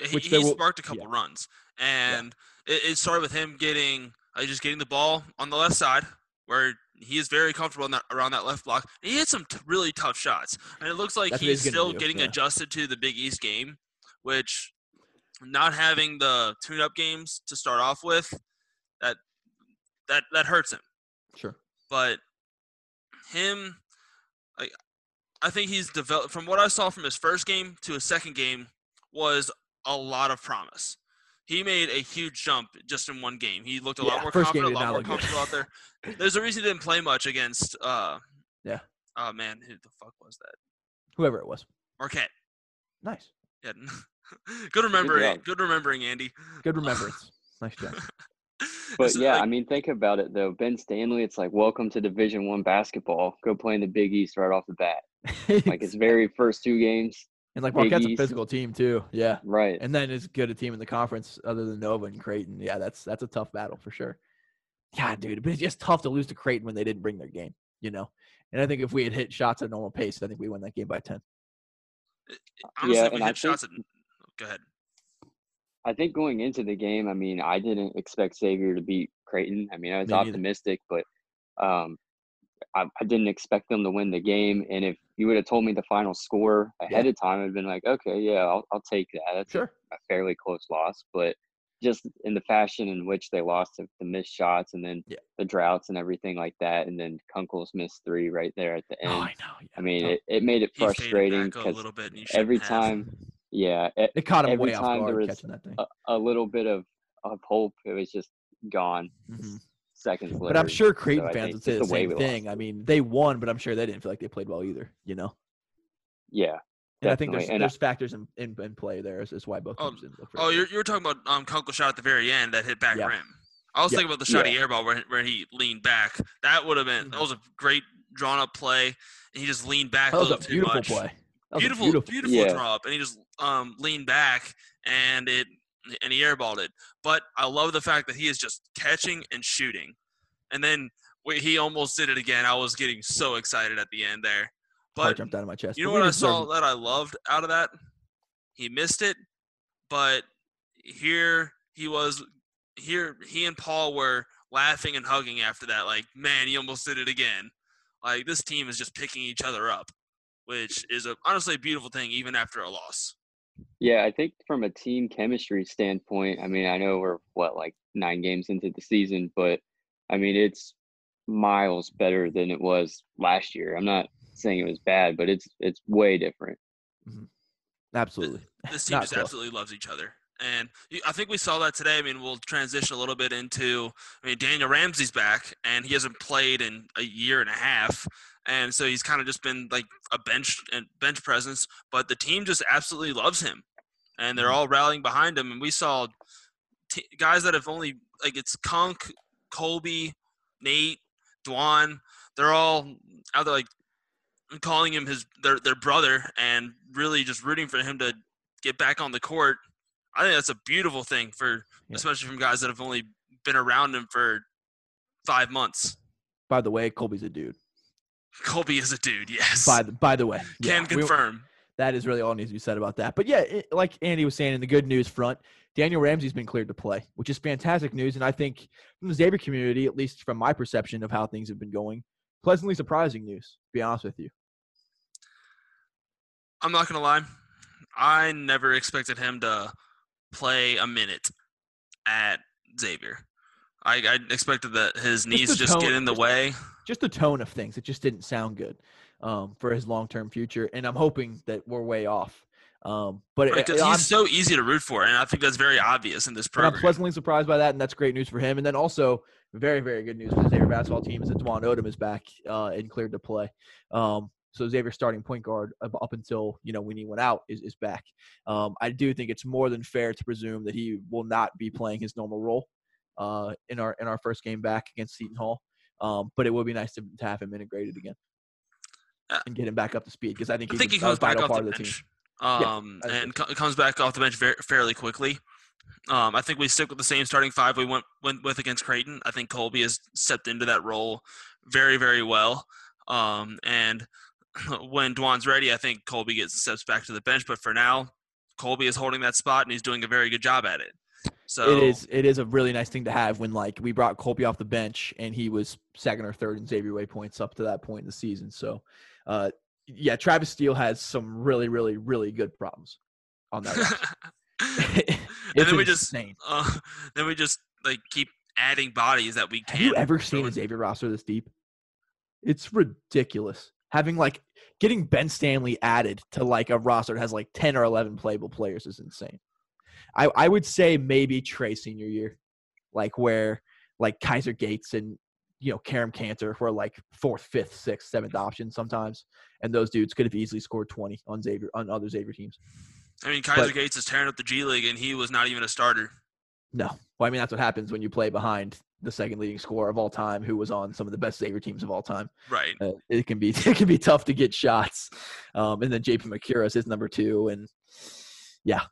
Yeah, he, Which he will- sparked a couple runs, and it, it started with him getting uh, just getting the ball on the left side where he is very comfortable in that, around that left block. And he had some t- really tough shots, and it looks like That's he's he's still do, getting yeah. adjusted to the Big East game, which not having the tune-up games to start off with, that that that hurts him. Sure. But him, like, I think he's developed from what I saw from his first game to his second game was a lot of promise. He made a huge jump just in one game. He looked a Yeah, lot more confident, a lot more comfortable out there. There's a reason he didn't play much against. uh Yeah. Oh man, who the fuck was that? Whoever it was. Marquette. Nice. Yeah. good remembering. job. Good, remembering, Andy. Good remembrance. nice job. But yeah, like, I mean, think about it though. Ben Stanley, it's like welcome to Division One basketball. Go play in the Big East right off the bat. Like his very first two games, and like Big Marquette's a East. physical team too. Yeah. right? And then as good a team in the conference other than Nova and Creighton. Yeah, that's that's a tough battle for sure. Yeah, dude, but it's just tough to lose to Creighton when they didn't bring their game, you know. And I think if we had hit shots at a normal pace, I think we win that game by ten. honestly, yeah, if we and I hit shots. At, think- go ahead. I think going into the game, I mean, I didn't expect Xavier to beat Creighton. I mean, I was Me neither. optimistic, but um, I, I didn't expect them to win the game. And if you would have told me the final score ahead of time, I'd been like, okay, yeah, I'll, I'll take that. That's a- Sure. a fairly close loss, but just in the fashion in which they lost the, the missed shots and then Yeah. the droughts and everything like that, and then Kunkel's missed three right there at the end. Oh, I know. Yeah, I mean, it, it made it frustrating a because little bit, and he shouldn't every time, yeah, e- it caught him every way off time there guard was catching that thing. a, a little bit of, of hope, it was just gone. Mhm. seconds later. But I'm sure Creighton I fans think would say the the same we thing. lost. I mean, they won, but I'm sure they didn't feel like they played well either. You know, Yeah, and I think there's Definitely, and I- there's factors in, in, in play there as, as why both Oh, teams didn't look. very Oh, you're, you're talking about um Kunkel shot at the very end that hit back Yeah. rim. I was Yeah. thinking about the shot Yeah. he airball where, where he leaned back. That would have been Mhm. that was a great drawn up play. And he just leaned back that a was a little too beautiful much. play. That was a Beautiful, beautiful. beautiful, Yeah. drop, and he just um leaned back and it and he airballed it. But I love the fact that he is just catching and shooting, and then he almost did it again. I was getting so excited at the end there. Heart But jumped out of my chest. you know what I saw that I loved out of that? He missed it, but here he was. Here he and Paul were laughing and hugging after that. Like, man, he almost did it again. Like this team is just picking each other up, which is a, honestly a beautiful thing, even after a loss. Yeah. I think from a team chemistry standpoint, I mean, I know we're what like nine games into the season, but I mean, it's miles better than it was last year. I'm not saying it was bad, but it's it's way different. Mm-hmm. Absolutely. This team Not just close. absolutely loves each other. And I think we saw that today. I mean, we'll transition a little bit into. I mean, Daniel Ramsey's back, and he hasn't played in a year and a half, and so he's kind of just been like a bench and bench presence. But the team just absolutely loves him, and they're mm-hmm. all rallying behind him. And we saw t- guys that have only like it's Kunk, Colby, Nate, Dwon. They're all out there like calling him his their their brother, and really just rooting for him to get back on the court. I think that's a beautiful thing for, Yeah. especially from guys that have only been around him for five months. By the way, Colby's a dude. Colby is a dude, yes. By the by the way, Can yeah, we- confirm. that is really all needs to be said about that. But yeah, it, like Andy was saying in the good news front, Daniel Ramsey's been cleared to play, which is fantastic news. And I think from the Xavier community, at least from my perception of how things have been going, pleasantly surprising news. To be honest with you. I'm not gonna lie. I never expected him to play a minute at Xavier. I, I expected that his knees the just get in the just- way. Just the tone of things, it just didn't sound good um, for his long term future. And I'm hoping that we're way off. Um, but it- Because I'm- he's so easy to root for, and I think that's very obvious in this But I'm program. pleasantly surprised by that, and that's great news for him. And then also, very, very good news for the Xavier basketball team is that Dwon Odom is back uh, and cleared to play. Um, so Xavier's starting point guard up, up until you know when he went out is, is back. Um, I do think it's more than fair to presume that he will not be playing his normal role uh, in our in our first game back against Seton Hall. Um, but it would be nice to, to have him integrated again Uh, and get him back up to speed because I think I think he comes back off part the of the team. bench, um, think and co- comes back off the bench very, fairly quickly. Um, I think we stick with the same starting five we went went with against Creighton. I think Colby has stepped into that role very, very well. Um, and when Dwon's ready, I think Colby gets steps back to the bench. But for now, Colby is holding that spot and he's doing a very good job at it. So it is it is a really nice thing to have when like we brought Colby off the bench and he was second or third in Xavier Way points up to that point in the season. So uh yeah, Travis Steele has some really, really, really good problems on that. and then we just insane. uh, then we just like keep adding bodies that we can. Have you ever seen a. Xavier roster this deep? It's ridiculous. Having like getting Ben Stanley added to like a roster that has like 10 or 11 playable players is insane. I, I would say maybe Trey senior year, like where like Kaiser Gates and you know Kerem Kanter were like fourth, fifth, sixth, seventh options sometimes, and those dudes could have easily scored 20 on Xavier on other Xavier teams. I mean, Kaiser But- Gates is tearing up the G League, and he was not even a starter. No. Well, I mean, that's what happens when you play behind the second leading scorer of all time, who was on some of the best Xavier teams of all time. Right. Uh, it can be it can be tough to get shots. Um, and then JP Macura is number two, and yeah,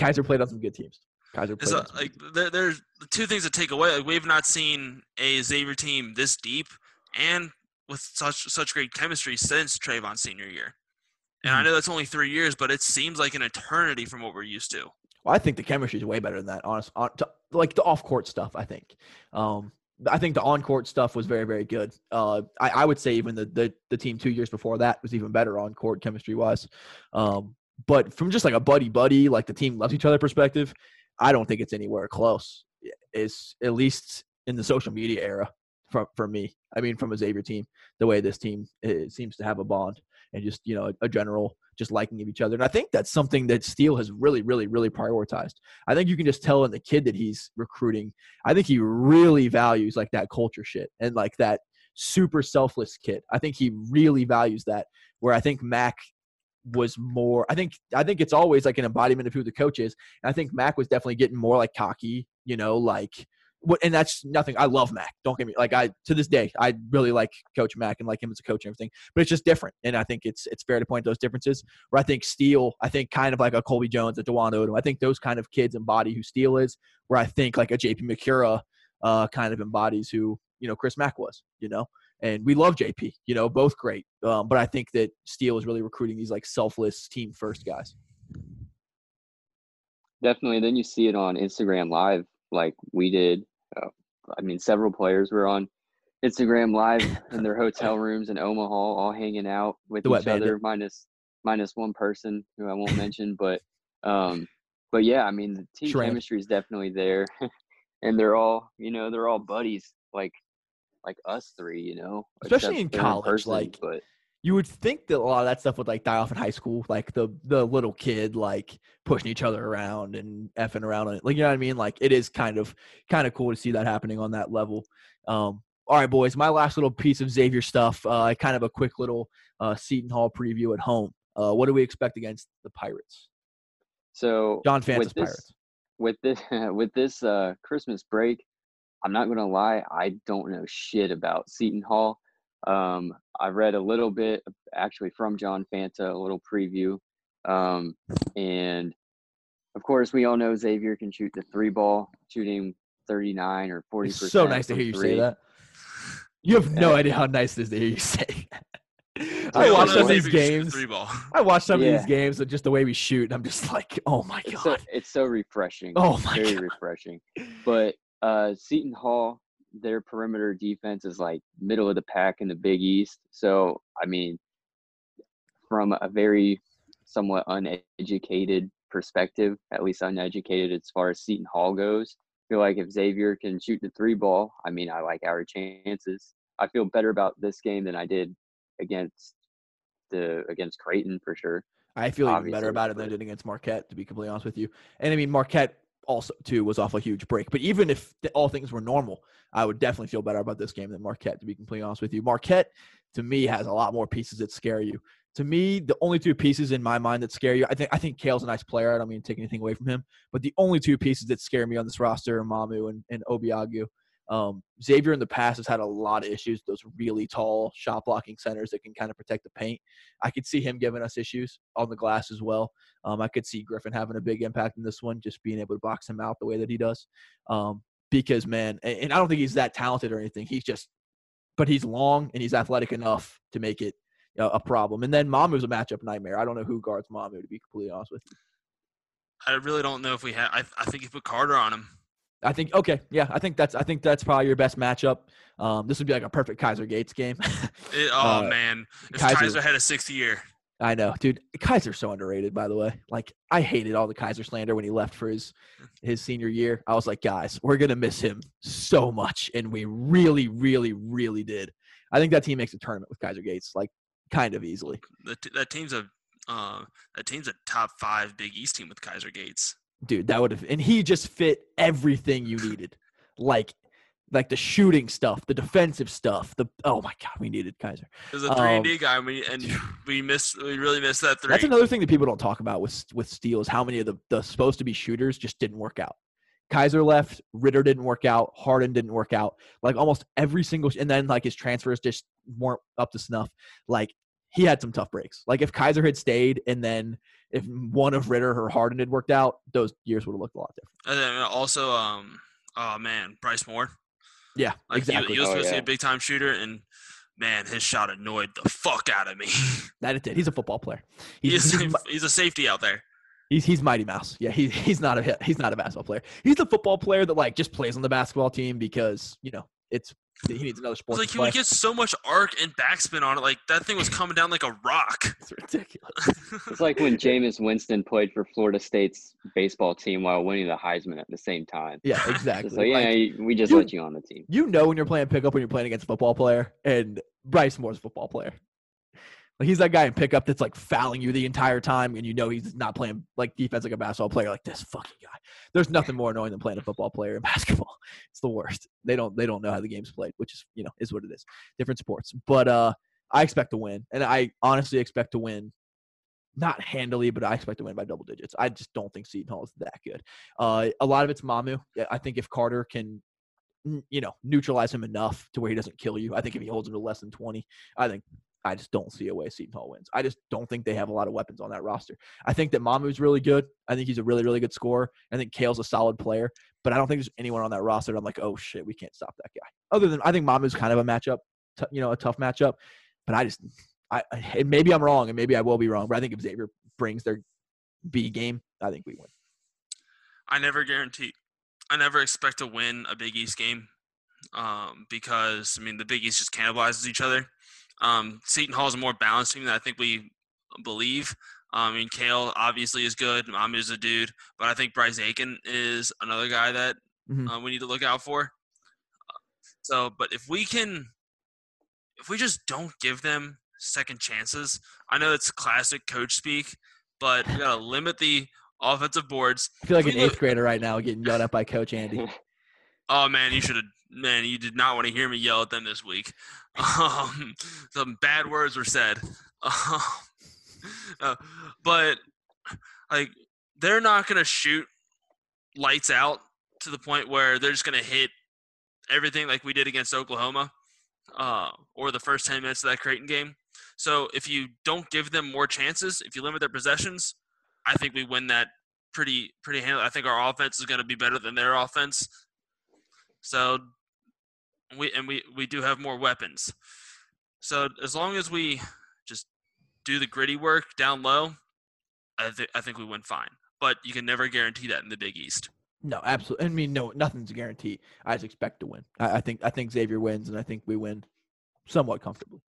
Kaiser played on some good teams. Kaiser played a, like there, there's two things to take away. Like we've not seen a Xavier team this deep and with such such great chemistry since Trevon's senior year. And I Mhm. know that's only three years, but it seems like an eternity from what we're used to. Well, I think the chemistry is way better than that. Honest, on, to, like the off court stuff. I think. Um, I think the on court stuff was very very good. Uh, I, I would say even the, the the team two years before that was even better on court chemistry wise. Um, but from just like a buddy buddy, like the team loves each other perspective, I don't think it's anywhere close. It's at least in the social media era for for me. I mean, from a Xavier team, the way this team eh, seems to have a bond and just you know a, a general just liking of each other. And I think that's something that Steele has really, really, really prioritized. I think you can just tell in the kid that he's recruiting. I think he really values like that culture shit and like that super selfless kid. I think he really values that. Where I think Mac was more. I think I think it's always like an embodiment of who the coach is. And I think Mac was definitely getting more like cocky. You know, like what, and that's nothing. I love Mac. Don't get me like I to this day I really like Coach Mac and like him as a coach and everything. But it's just different, and I think it's it's fair to point those differences. Where I think Steele, I think kind of like a Colby Jones, a Dwon Odom. I think those kind of kids embody who Steele is. Where I think like a JP Macura uh, kind of embodies who you know Chris Mack was. You know, and we love JP. You know, both great. Um, but I think that Steele is really recruiting these like selfless team first guys. Definitely. Then you see it on Instagram Live, like we did. Uh, I mean, several players were on Instagram Live in their hotel rooms in Omaha, all hanging out with The each Bandit. other, minus minus one person who I won't mention. But um, but yeah, I mean, the team chemistry is definitely there, and they're all you know they're all buddies, like like us three, you know, Especially in college, like, but you would think that a lot of that stuff would like die off in high school, like the the little kid like pushing each other around and effing around on it. Like you know what I mean? Like it is kind of kind of cool to see that happening on that level. Um, all right, boys. My last little piece of Xavier stuff. Uh, kind of a quick little uh, Seton Hall preview at home. Uh, what do we expect against the Pirates? so John this, Pirates. with this with this uh Christmas break, I'm not gonna lie, I don't know shit about Seton Hall. Um, I read a little bit actually from John Fanta, a little preview, um, and of course we all know Xavier can shoot the three ball, shooting 39 or 40 It's percent. so nice to hear you say that. You have no idea how nice it is to hear you say. that. I Yeah, watch some of these games. I watch some of these games and just the way we shoot, and I'm just like, oh my It's god. so it's so refreshing. Oh It's my very God. refreshing. But uh, Seton Hall, their perimeter defense is like middle of the pack in the Big East. So I mean, from a very somewhat uneducated perspective, at least uneducated as far as Seton Hall goes, I feel like if Xavier can shoot the three ball, I mean, I like our chances. I feel better about this game than I did against the against Creighton for sure. I feel even better about it than I did against Marquette, to be completely honest with you. And I mean, Marquette also too was off a huge break. But even if all things were normal, I would definitely feel better about this game than Marquette, to be completely honest with you. Marquette, to me, has a lot more pieces that scare you. To me, the only two pieces in my mind that scare you, I think I think Cale's a nice player. I don't mean to take anything away from him, but the only two pieces that scare me on this roster are Mamu and, and Obiagu. Um, Xavier in the past has had a lot of issues. Those really tall shot blocking centers that can kind of protect the paint. I could see him giving us issues on the glass as well. Um, I could see Griffin having a big impact in this one, just being able to box him out the way that he does. Um, because man, and, and I don't think he's that talented or anything. He's just, but he's long and he's athletic enough to make it uh, a problem. And then Mamu's a matchup nightmare. I don't know who guards Mamu to be completely honest with you. I really don't know if we have. I, I think you put Carter on him. I think okay, yeah, I think that's I think that's probably your best matchup. Um, this would be like a perfect Kaiser Gates game. It- oh Uh, man, if Kaiser- Kaiser, had a sixth year, I know, dude. Kaiser's so underrated, by the way. Like, I hated all the Kaiser slander when he left for his his senior year. I was like, guys, we're gonna miss him so much, and we really, really, really did. I think that team makes a tournament with Kaiser Gates, like, kind of easily. the t- that team's a uh, that team's a top five Big East team with Kaiser Gates. Dude, that would have, and he just fit everything you needed, like, like the shooting stuff, the defensive stuff. The oh my god, we needed Kaiser. There's a three and D Um, guy, and we, and we missed. We really missed that three. That's another thing that people don't talk about with with Steele is how many of the, the supposed to be shooters just didn't work out. Kaiser left, Ritter didn't work out, Harden didn't work out. Like almost every single, and then like his transfers just weren't up to snuff. Like he had some tough breaks. Like if Kaiser had stayed, and then if one of Ritter or Harden had worked out, those years would have looked a lot different. And then also, um, oh man, Bryce Moore. Yeah, Like he- exactly. He, was Oh, supposed to be a big time shooter, and man, his shot annoyed the fuck out of me. that it did. He's a football player. He He's, he's, he's a safety out there. He's he's Mighty Mouse. Yeah, he, he's not a he's not a basketball player. He's the football player that like just plays on the basketball team because you know it's He needs another It's sport. like to he play. would get so much arc and backspin on it. Like that thing was coming down like a rock. It's ridiculous. It's like when Jameis Winston played for Florida State's baseball team while winning the Heisman at the same time. Yeah, exactly. It's like, yeah, we just you- let you on the team. you know when you're playing pickup when you're playing against a football player, and Bryce Moore's a football player. Like he's that guy in pickup that's like fouling you the entire time, and you know he's not playing like defense like a basketball player. Like this fucking guy. There's nothing more annoying than playing a football player in basketball. It's the worst. They don't they don't know how the game's played, which is you know is what it is. Different sports, but uh, I expect to win, and I honestly expect to win. Not handily, but I expect to win by double digits. I just don't think Seton Hall is that good. Uh, a lot of it's Mamu. I think if Carter can you know, neutralize him enough to where he doesn't kill you. I think if he holds him to less than 20, I think I just don't see a way Seton Hall wins. I just don't think they have a lot of weapons on that roster. I think that Mamu's really good. I think he's a really, really good scorer. I think Cale's a solid player, but I don't think there's anyone on that roster that I'm like, oh shit, we can't stop that guy. Other than I think Mamu's kind of a matchup, t- you know, a tough matchup, but I just, I, and maybe I'm wrong and maybe I will be wrong, but I think if Xavier brings their B game, I think we win. I never guarantee. I never expect to win a Big East game um, because I mean the Big East just cannibalizes each other. Um, Seton Hall is a more balanced team than I think we believe. Um, I mean, Cale obviously is good. Mom is a dude, but I think Bryce Aiken is another guy that Mhm. uh, we need to look out for. So, but if we can, if we just don't give them second chances, I know it's classic coach speak, but we gotta limit the offensive boards. I feel like an eighth grader right now getting yelled at by Coach Andy. Oh man, you should have. Man, you did not want to hear me yell at them this week. Um, some bad words were said. Uh, but like, they're not gonna shoot lights out to the point where they're just gonna hit everything like we did against Oklahoma, uh, or the first ten minutes of that Creighton game. So if you don't give them more chances, if you limit their possessions, I think we win that pretty pretty handily. I think our offense is to be better than their offense. So we and we we do have more weapons. So as long as we just do the gritty work down low, I think I think we win fine. But you can never guarantee that in the Big East. No, absolutely. I mean, no, nothing's a guarantee. I just expect to win. I, I think I think Xavier wins, and I think we win somewhat comfortably.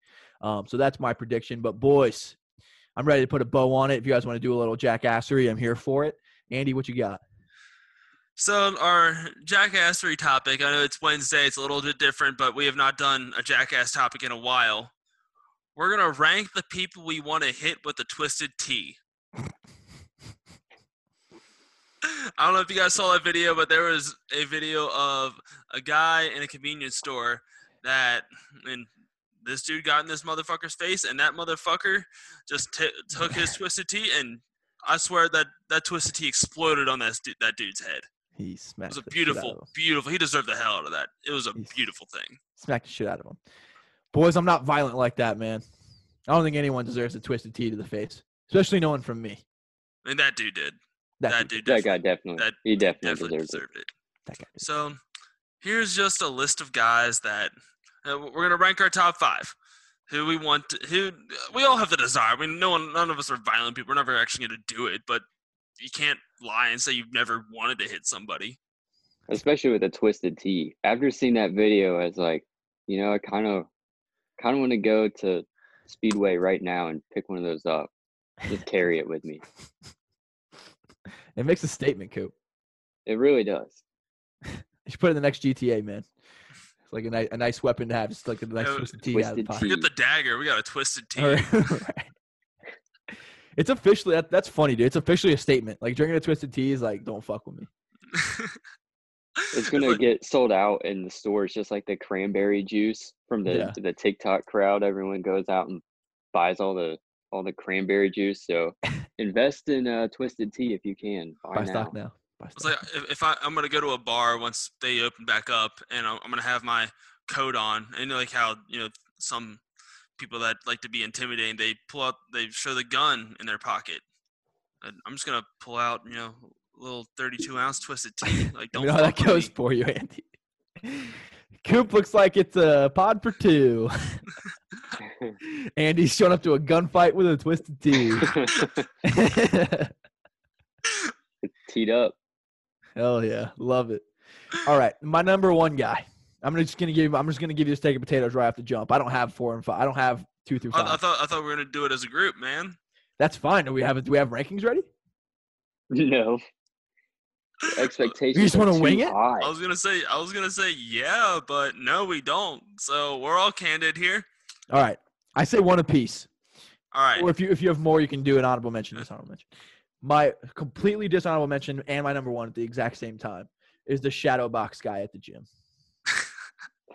Um, so that's my prediction. But boys, I'm ready to put a bow on it. If you guys want to do a little jackassery, I'm here for it. Andy, what you got? So our jackassery topic, I know it's Wednesday, it's a little bit different, but we have not done a jackass topic in a while. We're gonna rank the people we want to hit with the twisted T. I don't know if you guys saw that video, but there was a video of a guy in a convenience store that, and this dude got in this motherfucker's face, and that motherfucker just t- took his twisted T, and I swear that that twisted T exploded on that that dude's head. He It was a the shit out of beautiful, beautiful. He deserved the hell out of that. It was a He's- beautiful thing. Smacked the shit out of him. Boys, I'm not violent like that, man. I don't think anyone deserves a twisted T to the face, especially no one from me. I mean, that dude did. That, That, dude, dude that guy definitely, definitely, that he definitely, definitely deserves it. deserved it. that guy. So here's just a list of guys that uh, we're gonna rank our top five. Who we want? To, who we all have the desire. I mean, no one, none of us are violent people. We're never actually gonna do it, but you can't lie and say you've never wanted to hit somebody. especially with a twisted T. After seeing that video, I was like, you know, I kind of, kind of want to go to Speedway right now and pick one of those up. Just carry it with me. It makes a statement, Coop. It really does. You should put it in the next GTA, man. It's like a, ni- a nice weapon to have. Just like a nice twisted T out of the pocket. Forget the dagger. We got a twisted T. All right. Right. It's officially that, that's funny, dude. It's officially a statement. Like drinking a twisted tea is like, don't fuck with me. It's gonna like- get sold out in the stores, just like the cranberry juice from the Yeah. the TikTok crowd. Everyone goes out and buys all the all the cranberry juice. So invest in uh, twisted tea if you can. Buy, Buy now. stock now. Buy It's stock. like if, if I, I'm gonna go to a bar once they open back up, and I'm, I'm gonna have my coat on, and like how you know some people that like to be intimidating, they pull out, they show the gun in their pocket. And I'm just gonna pull out, you know, a little 32 ounce twisted tea. Like, You don't know how that goes me. for you, Andy. Coop looks like it's a pod for two. Andy's showing up to a gunfight with a twisted tea. Teed up. Hell yeah, love it. All right, my number one guy I'm just gonna give. I'm just gonna give you a steak and potatoes right off the jump. I don't have four and five. I don't have two through five. I, I thought I thought we were gonna do it as a group, man. That's fine. Do we have do we have rankings ready? No. The expectations. You just wanna too wing it? high. I was gonna say I was gonna say yeah, but no, we don't. So we're all candid here. All right. I say one apiece. All right. Or if you if you have more, you can do an honorable mention. Dishonorable mention. My completely dishonorable mention and my number one at the exact same time is the shadow box guy at the gym.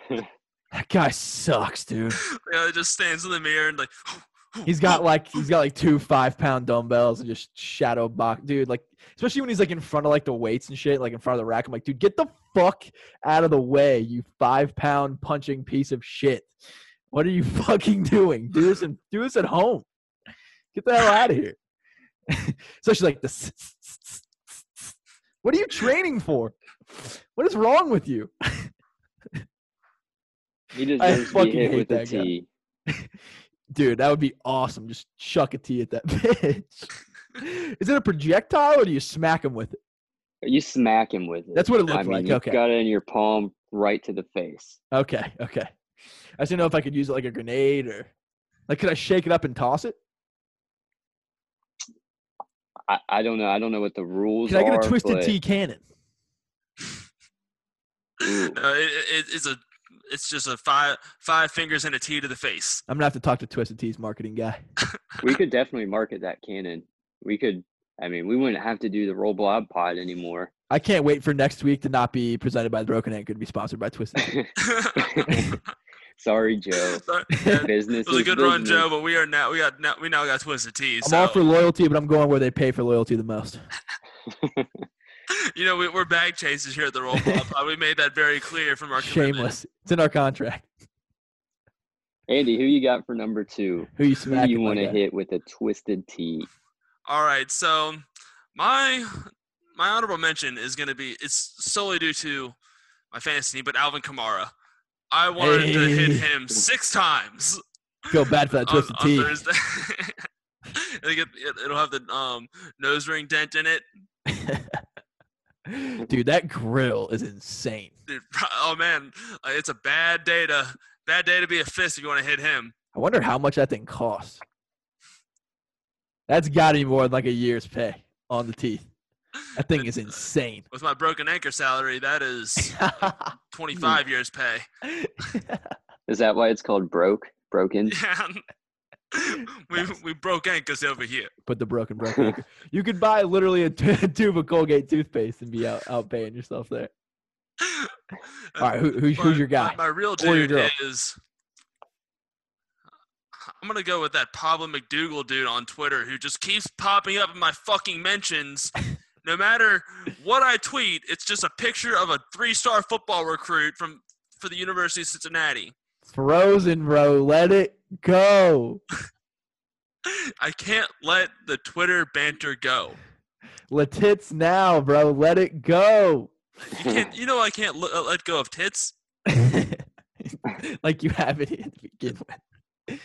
That guy sucks, dude. Yeah, it just stands in the mirror and like. He's got like he's got like two five pound dumbbells and just shadow box, dude. Like especially when he's like in front of like the weights and shit, like in front of the rack. I'm like, dude, get the fuck out of the way, you five pound punching piece of shit. What are you fucking doing? Do this and do this at home. Get the hell out of here. especially like this. What are you training for? What is wrong with you? He deserves to fucking be hit hate with a that guy. Dude, that would be awesome. Just chuck a tee at that bitch. Is it a projectile or do you smack him with it? You smack him with it. That's what it I looked mean, like. you Okay. got it in your palm right to the face. Okay. Okay. I just didn't know if I could use it like a grenade or like could I shake it up and toss it? I, I don't know. I don't know what the rules Can I get are. a twisted but, T cannon? ooh, uh, No, it, it, it's a it's just a five five fingers and a T to the face. I'm gonna have to talk to Twisted T's marketing guy. we could definitely market that cannon. We could. I mean, we wouldn't have to do the roll blob pod anymore. I can't wait for next week to not be presented by the Broken Anchor to be sponsored by Twisted Sorry, Joe. Sorry, yeah, Business it was a is good run. Joe, but we are now we got now we now got twisted T. I'm So all for loyalty, but I'm going where they pay for loyalty the most. You know we, we're bag chasers here at the Roll Blob Pod. We made that very clear from our commitment. Shameless. It's in our contract. Andy, who you got for number two? Who you Who you want to hit with a twisted T? All right, so my my honorable mention is going to be it's solely due to my fantasy but Alvin Kamara. I wanted to hit him six times Feel bad for that Twisted on T. Thursday. Think it, it, it'll have the um, nose ring dent in it. Dude, that grill is insane. Dude, oh man, uh, it's a bad day to bad day to be a fist if you want to hit him. I wonder how much that thing costs. That's got to be more than like a year's pay on the teeth. That thing is insane. With my broken anchor salary, that is 25 years pay. Is that why it's called broke? Broken? Yeah. we we broke anchors over here. Put the broken broken. anchor. You could buy literally a t- tube of Colgate toothpaste and be out out paying yourself there. All right, who, who's, who's your guy? My, my real dude is. I'm gonna go with that Pablo McDougal dude on Twitter who just keeps popping up in my fucking mentions. No matter what I tweet, it's just a picture of a three-star football recruit from for the University of Cincinnati. Frozen, bro. Let it go. I can't let the Twitter banter go. Let tits now, bro. Let it go. You can't. You know I can't l- uh, let go of tits. like you have it to begin with.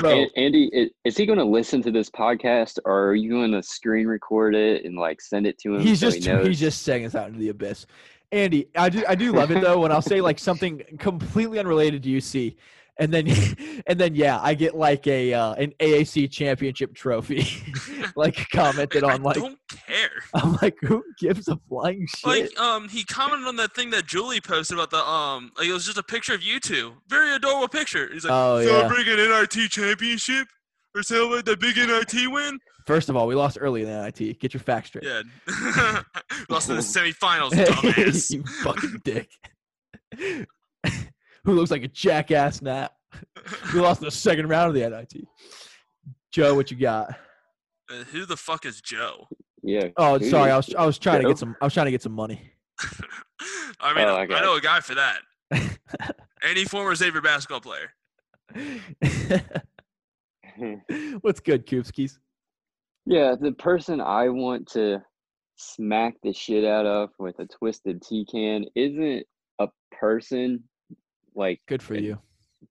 Bro, An- Andy, is he going to listen to this podcast, or are you going to screen record it and like send it to him? he's so just he knows? he's just saying us out into the abyss. Andy, I do I do love it though when I'll say like something completely unrelated to UC, and then and then yeah, I get like a uh, an AAC championship trophy, like commented on like I don't care. I'm like who gives a flying shit? Like um, he commented on that thing that Julie posted about the um, like it was just a picture of you two, very adorable picture. He's like, Oh, yeah. celebrating an NIT championship or celebrate the big NIT win. First of all, we lost early in the NIT. Get your facts straight. Yeah, lost in the semifinals, dumbass. you fucking dick. Who looks like a jackass now? We lost in the second round of the NIT. Joe, what you got? Uh, Who the fuck is Joe? yeah. Oh, who sorry. I was I was trying to get some I was trying to get some money. I mean, Oh, I I, got know a guy for that. Any former Xavier basketball player. What's good, Koopskis? Yeah, the person I want to smack the shit out of with a twisted tea can isn't a person like Good for eh, you.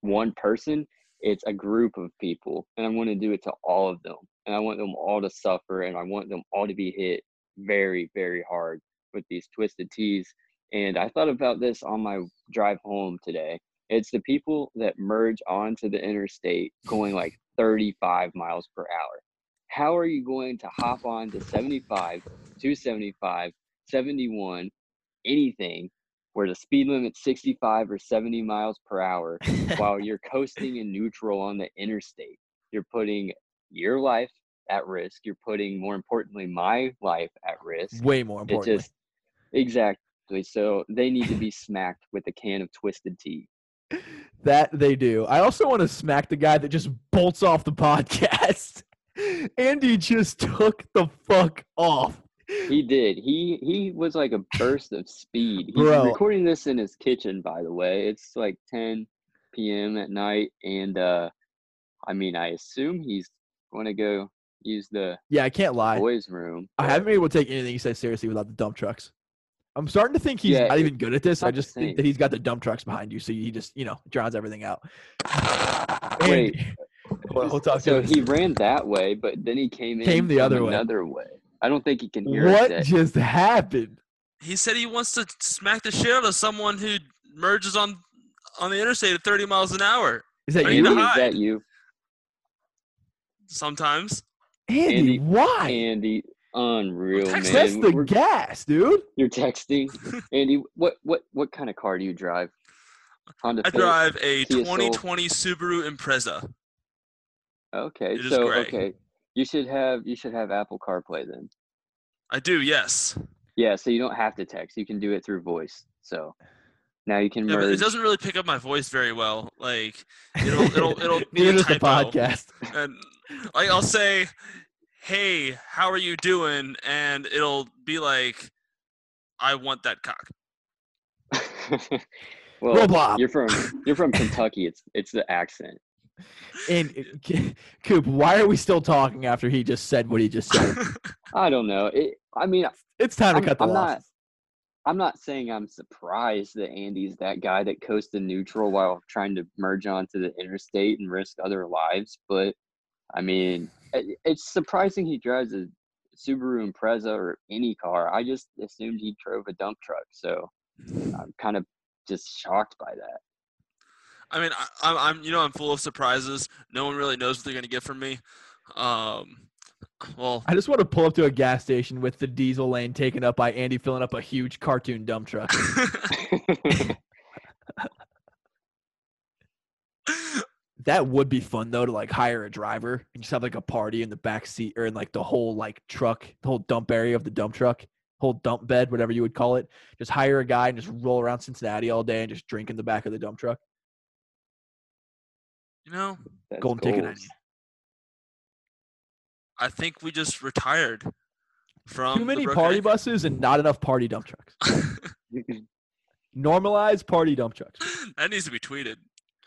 one person. It's a group of people, and I want to do it to all of them, and I want them all to suffer, and I want them all to be hit very, very hard with these twisted teas. And I thought about this on my drive home today. It's the people that merge onto the interstate going like 35 miles per hour. How are you going to hop on to 75, 275, 71, anything where the speed limit's 65 or 70 miles per hour while you're coasting in neutral on the interstate? You're putting your life at risk. You're putting, more importantly, my life at risk. Way more It importantly. just exactly. So they need to be smacked with a can of twisted tea. That they do. I also want to smack the guy that just bolts off the podcast. Andy just took the fuck off. He did. He he was like a burst of speed. He's Bro. recording this in his kitchen, by the way. It's like 10 p.m. at night, and uh, I mean, I assume he's going to go use the Yeah, I can't lie. boys' room. I haven't been able to take anything he says seriously without the dump trucks. I'm starting to think he's Yeah, not even good at this. I just think that he's got the dump trucks behind you, so he just, you know, drowns everything out. Wait. Well, we'll talk So he ran that way, but then he came in Came the other way. another way. I don't think he can hear. What yet. just happened? He said he wants to smack the shit out of someone who merges on on the interstate at 30 miles an hour. Is that Are you, you is that you, Sometimes Andy? Andy- why? Andy? Unreal, Text- man. Test the We're- gas, dude. You're texting, Andy. What what what kind of car do you drive? Honda. I Fit? drive a Kia Soul. 2020 Subaru Impreza. Okay, It is so gray. okay, you should have you should have Apple CarPlay then. I do, yes. Yeah, so you don't have to text. You can do it through voice. So now you can Yeah, but it doesn't really pick up my voice very well. Like it'll it'll it'll be a does the typo. podcast. and like I'll say, "Hey, how are you doing?" and it'll be like, "I want that cock." well, Roll Blob. you're from you're from Kentucky. It's it's the accent. And uh, Coop, why are we still talking after he just said what he just said? I don't know. It, I mean, It's time to I'm- cut the I'm not- I'm not saying I'm surprised that Andy's that guy that coasted neutral while trying to merge onto the interstate and risk other lives, but I mean, it, it's surprising he drives a Subaru Impreza or any car. I just assumed he drove a dump truck, so I'm kind of just shocked by that. I mean, I, I'm, I'm, you know, I'm full of surprises. No one really knows what they're gonna get from me. Um, well, I just want to pull up to a gas station with the diesel lane taken up by Andy filling up a huge cartoon dump truck. That would be fun though to like hire a driver and just have like a party in the back seat or in like the whole like truck, the whole dump area of the dump truck, whole dump bed, whatever you would call it. Just hire a guy and just roll around Cincinnati all day and just drink in the back of the dump truck. You know, Golden That's goals. ticket idea. I think we just retired from Too many party Broken buses and not enough party dump trucks. Anchor. Normalize party dump trucks. that needs to be tweeted.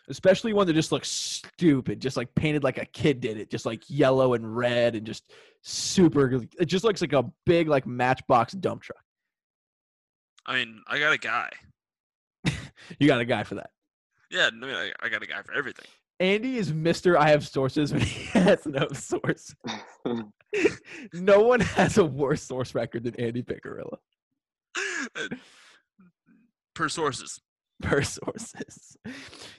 especially one that just looks stupid, just like painted like a kid did it, just like yellow and red and just super. It just looks like a big like Matchbox dump truck. I mean, I got a guy. You got a guy for that. Yeah, I, mean, I, I got a guy for everything. Andy is Mister. I have sources, but he has no source. no one has a worse source record than Andy Piccarilla per sources. per sources.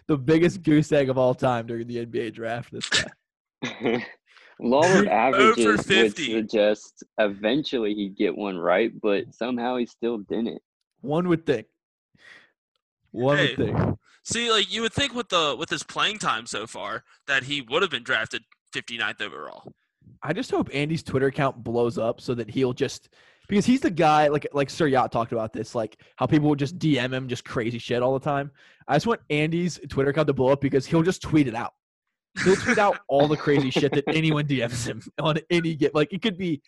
The biggest goose egg of all time during the NBA draft. This guy. Law of averages would 50. suggest eventually he'd get one right, but somehow he still didn't. One would think. One Hey. would think. See, like you would think with the with his playing time so far that he would have been drafted 59th overall. I just hope Andy's Twitter account blows up so that he'll just because he's the guy like like Sir Yacht talked about this, like how people would just DM him just crazy shit all the time. I just want Andy's Twitter account to blow up because he'll just tweet it out. He'll tweet out all the crazy shit that anyone DMs him on any get like it could be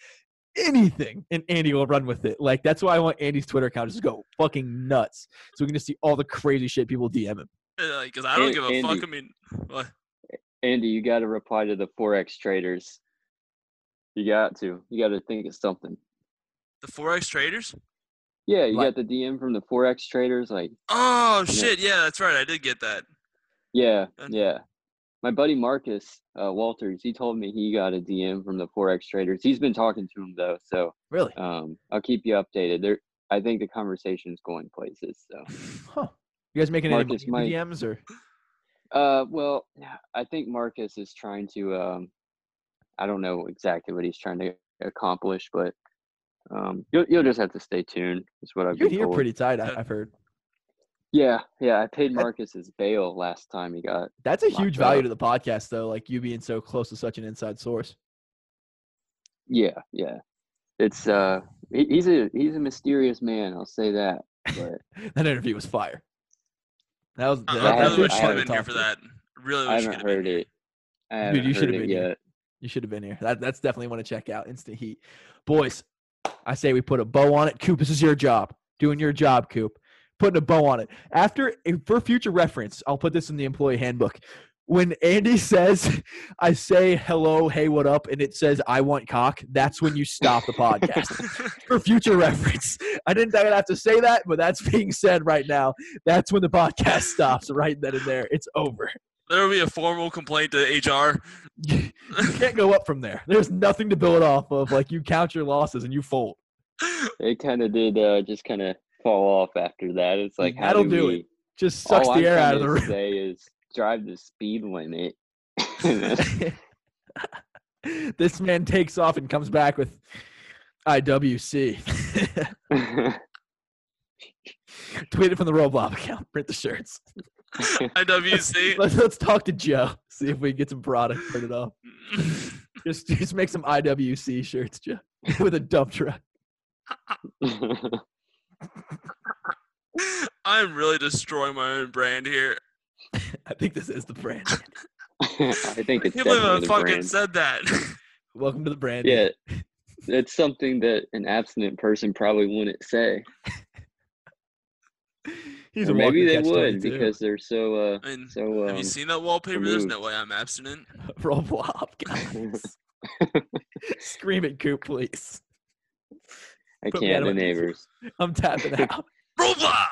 anything and Andy will run with it. Like that's why I want Andy's Twitter account to just go fucking nuts. So we can just see all the crazy shit people DM him. Because I don't An- give a Andy- fuck. I mean, what? Andy, you got to reply to the forex traders. You got to. You got to think of something. The forex traders? Yeah, you Like- got the DM from the forex traders. Like, Oh Yeah. shit! Yeah, that's right. I did get that. yeah, Uh, yeah. My buddy Marcus uh, Walters, he told me he got a DM from the forex traders. He's been talking to him though, so Really? um, I'll keep you updated. They're I think the conversation's going places. So, Huh. You guys making any Marcus money might- DMs or? uh, well, I think Marcus is trying to. Um, I don't know exactly what he's trying to accomplish, but um, you'll you'll just have to stay tuned. Is what I've You're here told. pretty tight. I've heard. Yeah, yeah. I paid That- Marcus's bail last time he got. That's a huge value up. to the podcast, though. Like you being so close to such an inside source. Yeah, yeah. It's uh, he, he's a he's a mysterious man. I'll say that. But That interview was fire. That was. I, that- I I really that's haven't- wish you I had Sean been here for that. Really I wish you haven't heard been it. I Dude, haven't you should heard have it been here. You should have been here. That, that's definitely one to check out. Instant heat, boys. I say we put a bow on it. Coop, this is your job. Doing your job, Coop. Putting a bow on it. After, for future reference, I'll put this in the employee handbook. When Andy says, "I say hello, hey, what up," and it says, "I want cock," that's when you stop the podcast for future reference. I didn't think I'd have to say that, but that's being said right now. That's when the podcast stops. Right then and there, it's over. there will be a formal complaint to HR. you can't go up from there. There's nothing to build off of. Like you count your losses and you fold. It kind of did uh, just kind of fall off after that. It's like how That'll do do we? it. Just sucks the I'm air out of the to room. Say is drive the speed limit. this man takes off and comes back with IWC. Tweet it from the Roll Blob account. Print the shirts. IWC. Let's, let's talk to Joe. See if we can get some product. Print it off. Just just make some IWC shirts, Joe, with a dump truck. I'm really destroying my own brand here. I think this is the brand. I think I it's can't believe I the fucking brand. said that. Welcome to the brand. Yeah, it's something that an abstinent person probably wouldn't say. He's or a maybe they would 22. because they're so uh I mean, so have um, you seen that wallpaper? There's no way I'm abstinent. Roll Blob, guys. Scream it, Coop, please. I put can't the of my misery. neighbors. I'm tapping out. Roll Blob!